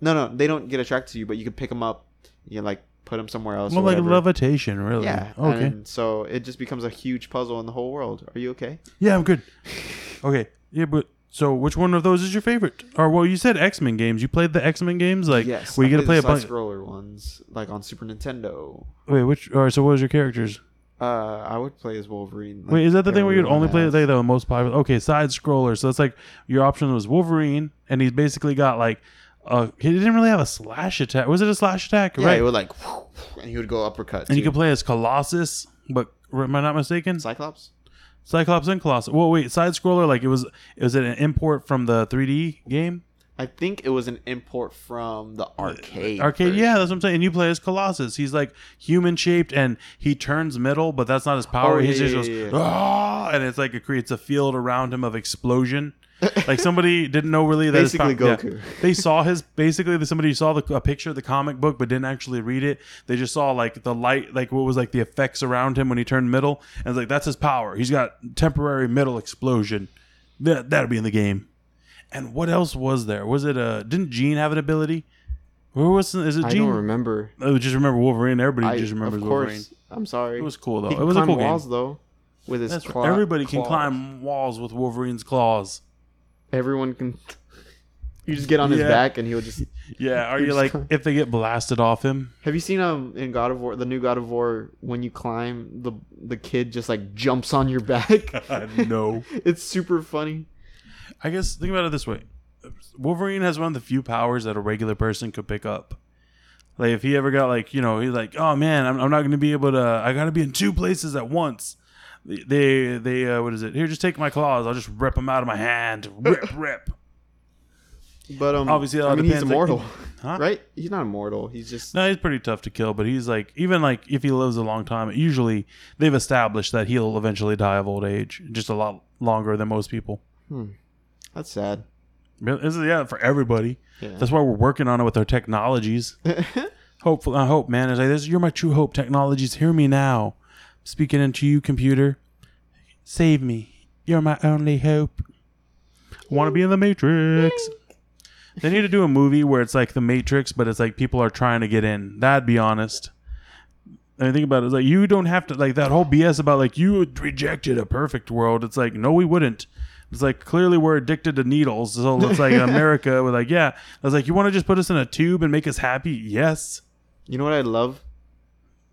no no they don't get attracted to you but you can pick them up you like put them somewhere else Well, like levitation, really. yeah Okay. and so it just becomes a huge puzzle in the whole world are you okay Yeah, I'm good. Okay. Yeah, but so which one of those is your favorite? Or well, you said X Men games. You played the X Men games, like yes where you I get to play a bunch. scroller ones like on super nintendo Wait, which? Or so what was your characters? uh i would play as wolverine like Wait, is that the thing where you'd only play has. like the most popular? Okay, side scroller. So it's like your option was Wolverine, and he's basically got like. Uh, he didn't really have a slash attack. Was it a slash attack? yeah right. it would like and he would go uppercut and you could play as Colossus, but am I not mistaken? cyclops Cyclops and Colossus. Well, wait, side scroller. Like it was. Was it an import from the 3D game? I think it was an import from the arcade. Arcade, version. yeah, that's what I'm saying. And you play as Colossus. He's like human shaped, and he turns middle, but that's not his power. Oh, he yeah, just yeah, goes, yeah, yeah. "Ah," and it's like it creates a field around him of explosion. like somebody didn't know really that Basically pow- yeah. Goku. they saw his basically somebody saw the, a picture of the comic book but didn't actually read it. They just saw like the light, like what was like the effects around him when he turned middle, and it's like that's his power. He's got temporary middle explosion. That that'll be in the game. And what else was there? Was it uh didn't Gene have an ability? Where was is it I don't remember. Oh, just remember Wolverine. Everybody I, just remembers of Wolverine. I'm sorry. It was cool though. He It was a cool walls game. though, with his claw-. Everybody can climb walls with Wolverine's claws. Everyone can. You just get on his Yeah. back and he'll just. Yeah, are you like if they get blasted off him? Have you seen um in God of War, the new God of War, when you climb, the the kid just like jumps on your back? no. it's super funny. I guess think about it this way: Wolverine has one of the few powers that a regular person could pick up. Like if he ever got like you know he's like oh man I'm, I'm not gonna be able to I gotta be in two places at once. They they, they uh, what is it? Here, just take my claws. I'll just rip them out of my hand. Rip rip. But um, Obviously, I mean, he's depends, like, immortal, Huh? right? He's not immortal. He's just No, he's pretty tough to kill, but he's like even like if he lives a long time, usually they've established that he'll eventually die of old age, just a lot longer than most people. that's sad. This is yeah for everybody. Yeah. That's why we're working on it with our technologies. Hopefully, I hope, man. Is like this. You're my true hope. Technologies, hear me now. Speaking into you, computer. Save me. You're my only hope. I want to be in the Matrix. They need to do a movie where it's like the Matrix, but it's like people are trying to get in. That'd be honest. I mean, think about it. It's like you don't have to like that whole BS about like you rejected a perfect world. It's like no, we wouldn't. It's like clearly we're addicted to needles. So it's like America. We're like, yeah. I was like, you want to just put us in a tube and make us happy? Yes. You know what I love?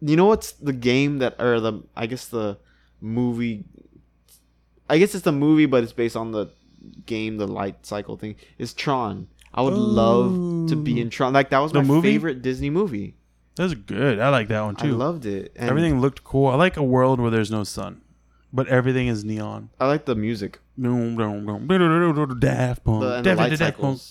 You know what's the game that or the I guess the movie I guess it's the movie but it's based on the game, the light cycle thing. Is Tron. I would love to be in oh. Tron. Like that was The my movie? favorite Disney movie. That's good. I like that one too. I loved it. And everything looked cool. I like a world where there's no sun, but everything is neon. I like the music. Daft Punk. Daft- Punk.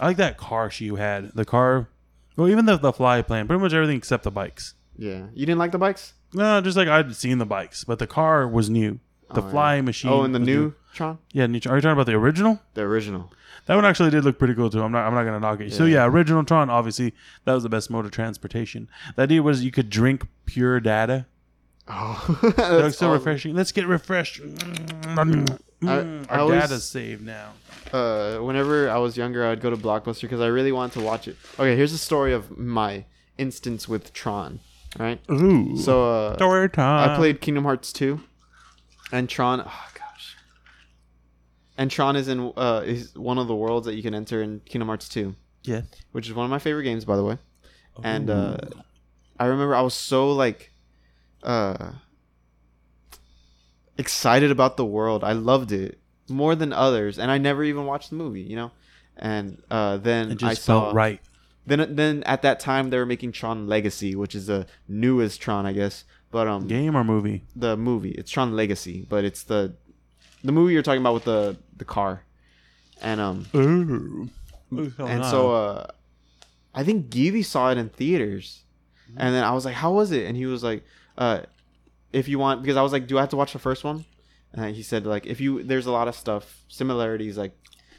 I like that car she had. The car. Well, even the the fly plane. Pretty much everything except the bikes. Yeah. You didn't like the bikes? No, just like I'd seen the bikes, but the car was new. The Oh, yeah. fly machine. Oh, and the was new Tron? Yeah, new. Are you talking about the original? The original. That one actually did look pretty cool too. I'm not. I'm not gonna knock it. So Yeah. original Tron. Obviously, that was the best mode of transportation. The idea was you could drink pure data. Oh, That that's looks so refreshing. Let's get refreshed. Mm, I Our always- data's saved now. uh, whenever I was younger, I'd go to Blockbuster because I really wanted to watch it. Okay, here's the story of my instance with Tron. Right. Ooh. So uh, story time. I played Kingdom Hearts 2, and Tron. Oh gosh. And Tron is in uh, is one of the worlds that you can enter in Kingdom Hearts 2, Yeah. which is one of my favorite games, by the way. And uh, I remember I was so like uh, excited about the world. I loved it more than others, and I never even watched the movie. You know. And uh, then It just I saw felt right. Then then at that time they were making Tron Legacy, which is the newest Tron, I guess. But um, Game or movie? the movie. It's Tron Legacy, but it's the the movie you're talking about with the the car, and um Ooh. and so uh, I think Gibby saw it in theaters, and then I was like, "How was it?" And he was like, "Uh, if you want," because I was like, "Do I have to watch the first one?" And he said, "Like if you there's a lot of stuff similarities. Like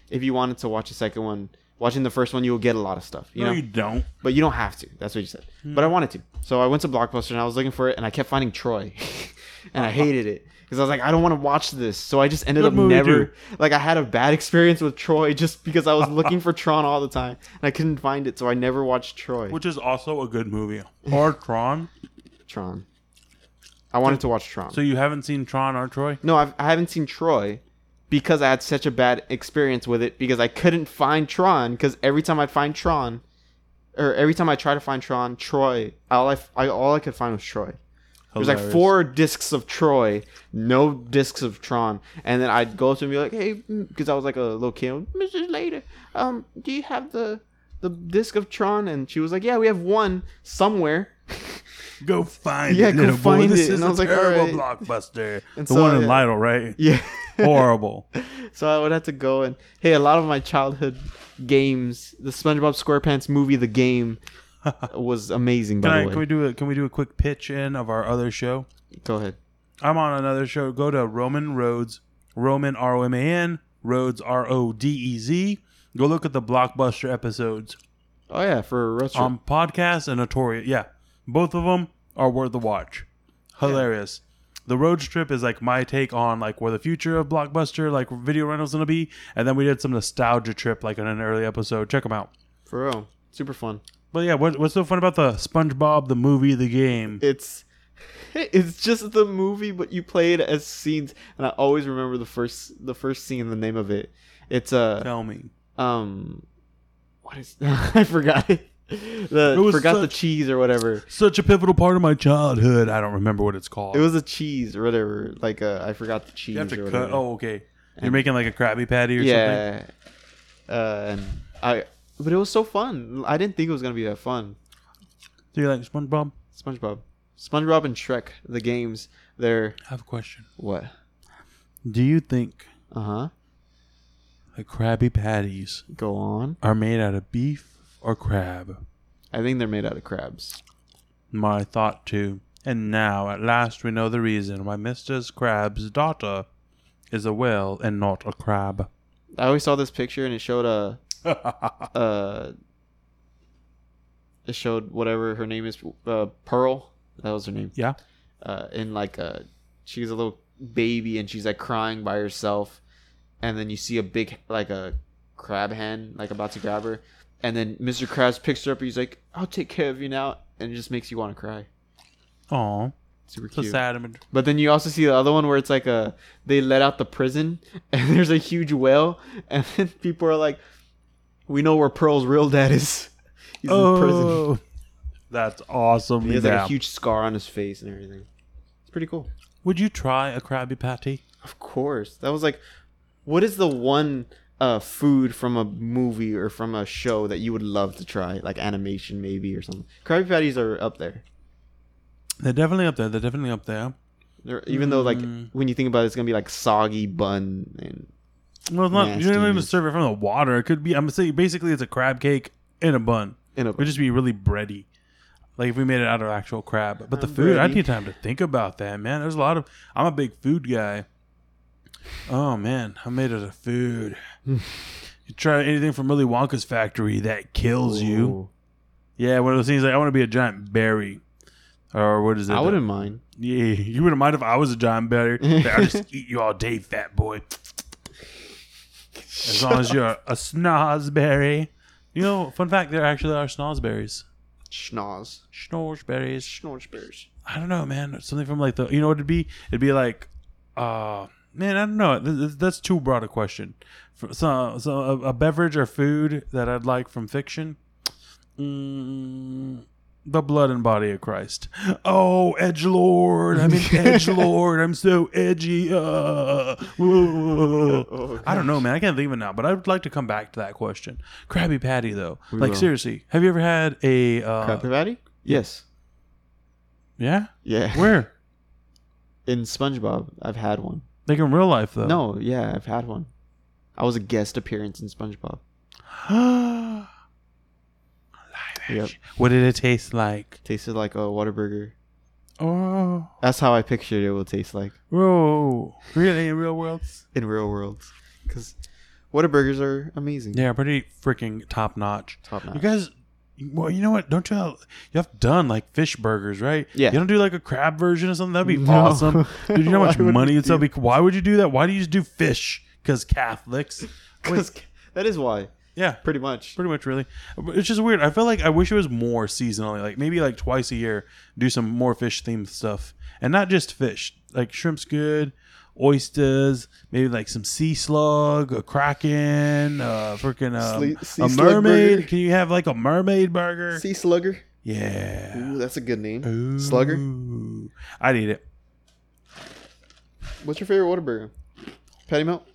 if you wanted to watch the second one." Watching the first one, you'll get a lot of stuff, you no, know. you don't. But you don't have to. That's what you said. Hmm. But I wanted to. So I went to Blockbuster and I was looking for it and I kept finding Troy. and I hated it. Because I was like, I don't want to watch this. So I just ended Good up never too. like I had a bad experience with Troy just because I was looking for Tron all the time. And I couldn't find it, so I never watched Troy. Which is also a good movie. Or Tron. Tron. I wanted to watch Tron. So you haven't seen Tron or Troy? no, I've, I haven't seen Troy because I had such a bad experience with it because I couldn't find Tron because every time I'd find Tron or every time I try to find Tron, Troy, all I, I all I could find was Troy. There's like four discs of Troy, no discs of Tron, and then I'd go to him and be like, "Hey," because I was like a little kid, Mrs. Later, um, do you have the the disc of Tron? And she was like, "Yeah, we have one somewhere." Go find it. Yeah, it, go little boy. find This it. is And I was a like, terrible alright. blockbuster. And the so, one in yeah. Lytle, right? Yeah, Horrible. so I would have to go and hey, a lot of my childhood games, the SpongeBob SquarePants movie, the game, was amazing. Can, I, the way, can we do a Can we do a quick pitch in of our other show? go ahead. I'm on another show. Go to Roman Roads, Roman R O M A N, Roads R O D E Z. Go look at the blockbuster episodes Oh yeah, for a on podcast and Notorious. Yeah, both of them are worth the watch. Hilarious. The road trip is like my take on like where the future of blockbuster like video rentals gonna be, and then we did some nostalgia trip like in an early episode. Check them out. for real, super fun. But yeah, what, what's so fun about the SpongeBob the movie, the game? it's it's just the movie but you play it as scenes and i always remember the first the first scene the name of it it's uh Tell me. um what is I forgot it. The It was forgot the cheese or whatever. Such a pivotal part of my childhood. I don't remember what it's called. It was a cheese or whatever. Like uh, I forgot the cheese you have to or cut. Oh, okay. You're making like a Krabby Patty or something. yeah. Uh, and I, but it was so fun. I didn't think it was gonna be that fun. Do you like SpongeBob? SpongeBob, SpongeBob and Shrek, the games. They're I have a question. what? Do you think Uh huh. the Krabby Patties Go on. are made out of beef or crab? I think they're made out of crabs. My thought too. And now, at last, we know the reason why Mr. Krabs' daughter is a whale and not a crab. I always saw this picture and it showed a uh it showed whatever her name is uh Pearl that was her name yeah. uh in like a she's a little baby and she's like crying by herself and then you see a big like a crab hand like about to grab her and then Mr. Krabs picks her up and he's like I'll take care of you now and it just makes you want to cry Aw. super a cute sad but then you also see the other one where it's like a they let out the prison and there's a huge whale and then people are like, we know where Pearl's real dad is. He's in prison. Oh, that's awesome. He has like Yeah. a huge scar on his face and everything. It's pretty cool. Would you try a Krabby Patty? Of course, that was like, what is the one uh food from a movie or from a show that you would love to try, like animation maybe or something? Krabby Patties are up there. They're definitely up there. They're definitely up there. They're, even though like Mm. when you think about it, it's gonna be like soggy bun and Well, it's not. You don't even serve it from the water. It could be. I'm gonna say basically it's a crab cake in a bun. in a It would just be really bready. Like if we made it out of actual crab. But the I'm food, I need time to think about that, man. There's a lot of. I'm a big food guy. Oh man, I made it a food. you try anything from Willy Wonka's factory that kills you. Ooh. Yeah, one of those things like I want to be a giant berry, or what is it? I wouldn't mind. Yeah, you wouldn't mind if I was a giant berry. I'll just eat you all day, fat boy. As long as you're a snozzberry. You know, fun fact, there actually are snozzberries. Schnoz. Schnorzberries. Schnorzbears. I don't know, man. Something from like the, you know what it'd be? It'd be like, uh, man, I don't know. Th- th- That's too broad a question. So, so a, a beverage or food that I'd like from fiction. Mm, the blood and body of Christ. Oh, edge lord! I'm an edge lord. I'm so edgy. Uh. Oh, I don't know, man. I can't think of it now, but I would like to come back to that question. Krabby Patty, though. We like will. seriously, have you ever had a? Uh, Krabby Patty? Yes. yeah. Yeah. Where? In SpongeBob, I've had one. Like in real life, though. No, yeah, I've had one. I was a guest appearance in SpongeBob. Live Yep. action. What did it taste like? Tasted like a Whataburger. Oh, That's how I pictured it will taste like whoa! Really, in real worlds? in real worlds. Because Whataburgers are amazing. Yeah, pretty freaking top notch. Top notch. You guys, well, you know what? Don't you? Have, you have done like fish burgers, right? Yeah. You don't do like a crab version or something. That'd be No. awesome, dude. You know how much money it's. Be, why would you do that? Why do you just do fish? Because Catholics. 'Cause that is why, Yeah, pretty much. pretty much really it's just weird i feel like i wish it was more seasonally like maybe like twice a year do some more fish themed stuff and not just fish like shrimp's good oysters maybe like some sea slug a kraken uh freaking uh, Sle- a mermaid burger? can you have like a mermaid burger Sea Slugger. yeah Ooh, that's a good name. Ooh. Slugger. i'd eat it What's your favorite Whataburger? Patty melt.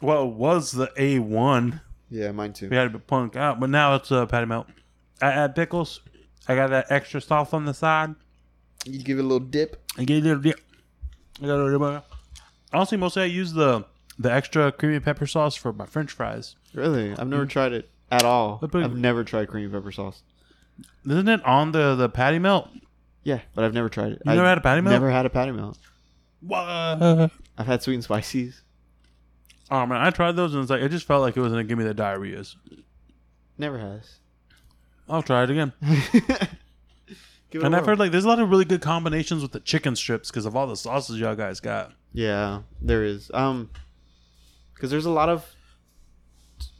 well it was the a1 Yeah, mine too. we had to punk out but now it's uh patty melt i add pickles i got that extra sauce on the side You give it a little dip. I give it a little dip. I got a little bit. Honestly, mostly I use the the extra creamy pepper sauce for my French fries. Really, I've never mm-hmm. tried it at all. I've never tried creamy pepper sauce. Isn't it on the the patty melt? Yeah, but I've never tried it. You never had a patty melt? Never had a patty melt. What? I've had sweet and spices. Oh man, I tried those and it's like it just felt like it was gonna give me the diarrheas. Never has. I'll try it again. It And I've heard like there's a lot of really good combinations with the chicken strips because of all the sauces y'all guys got. Yeah, there is. Um, because there's a lot of.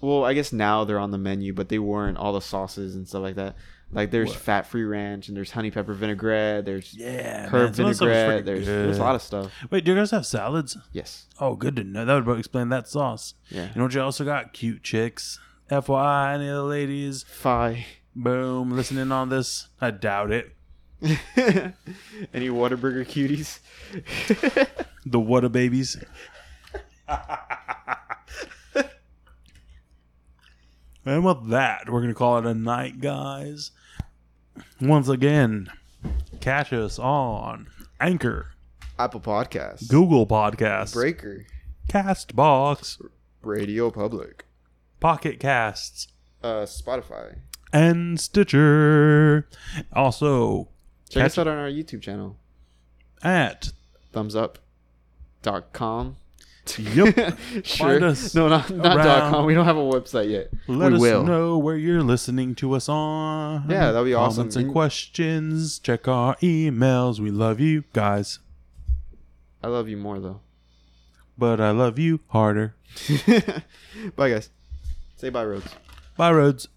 Well, I guess now they're on the menu, but they weren't all the sauces and stuff like that. Like there's What? fat-free ranch and there's honey pepper vinaigrette. There's Yeah, herb some of that stuff is vinaigrette. freaking There's there's a lot of stuff. Wait, do you guys have salads? Yes. Oh, good to know. That would explain that sauce. Yeah. You know what you also got? Cute chicks FYI, any of the ladies, Fi. boom, listening on this. I doubt it. Any Whataburger cuties? The What a Babies. and with that, we're going to call it a night, guys. Once again, catch us on Anchor, Apple Podcasts. Google Podcasts, Breaker. Castbox, Radio Public. Pocket Casts, Uh, Spotify. and Stitcher. Also, Check Catch- us out on our YouTube channel. at Thumbs up. Dot com. Yup. sure. Find us no, not not dot com. We don't have a website yet. Let we us will. know where you're listening to us on. Yeah, that'd be awesome. Comments and And- questions. Check our emails. We love you guys, I love you more though. but I love you harder. bye guys. Say bye, Rhodes. Bye, Rhodes.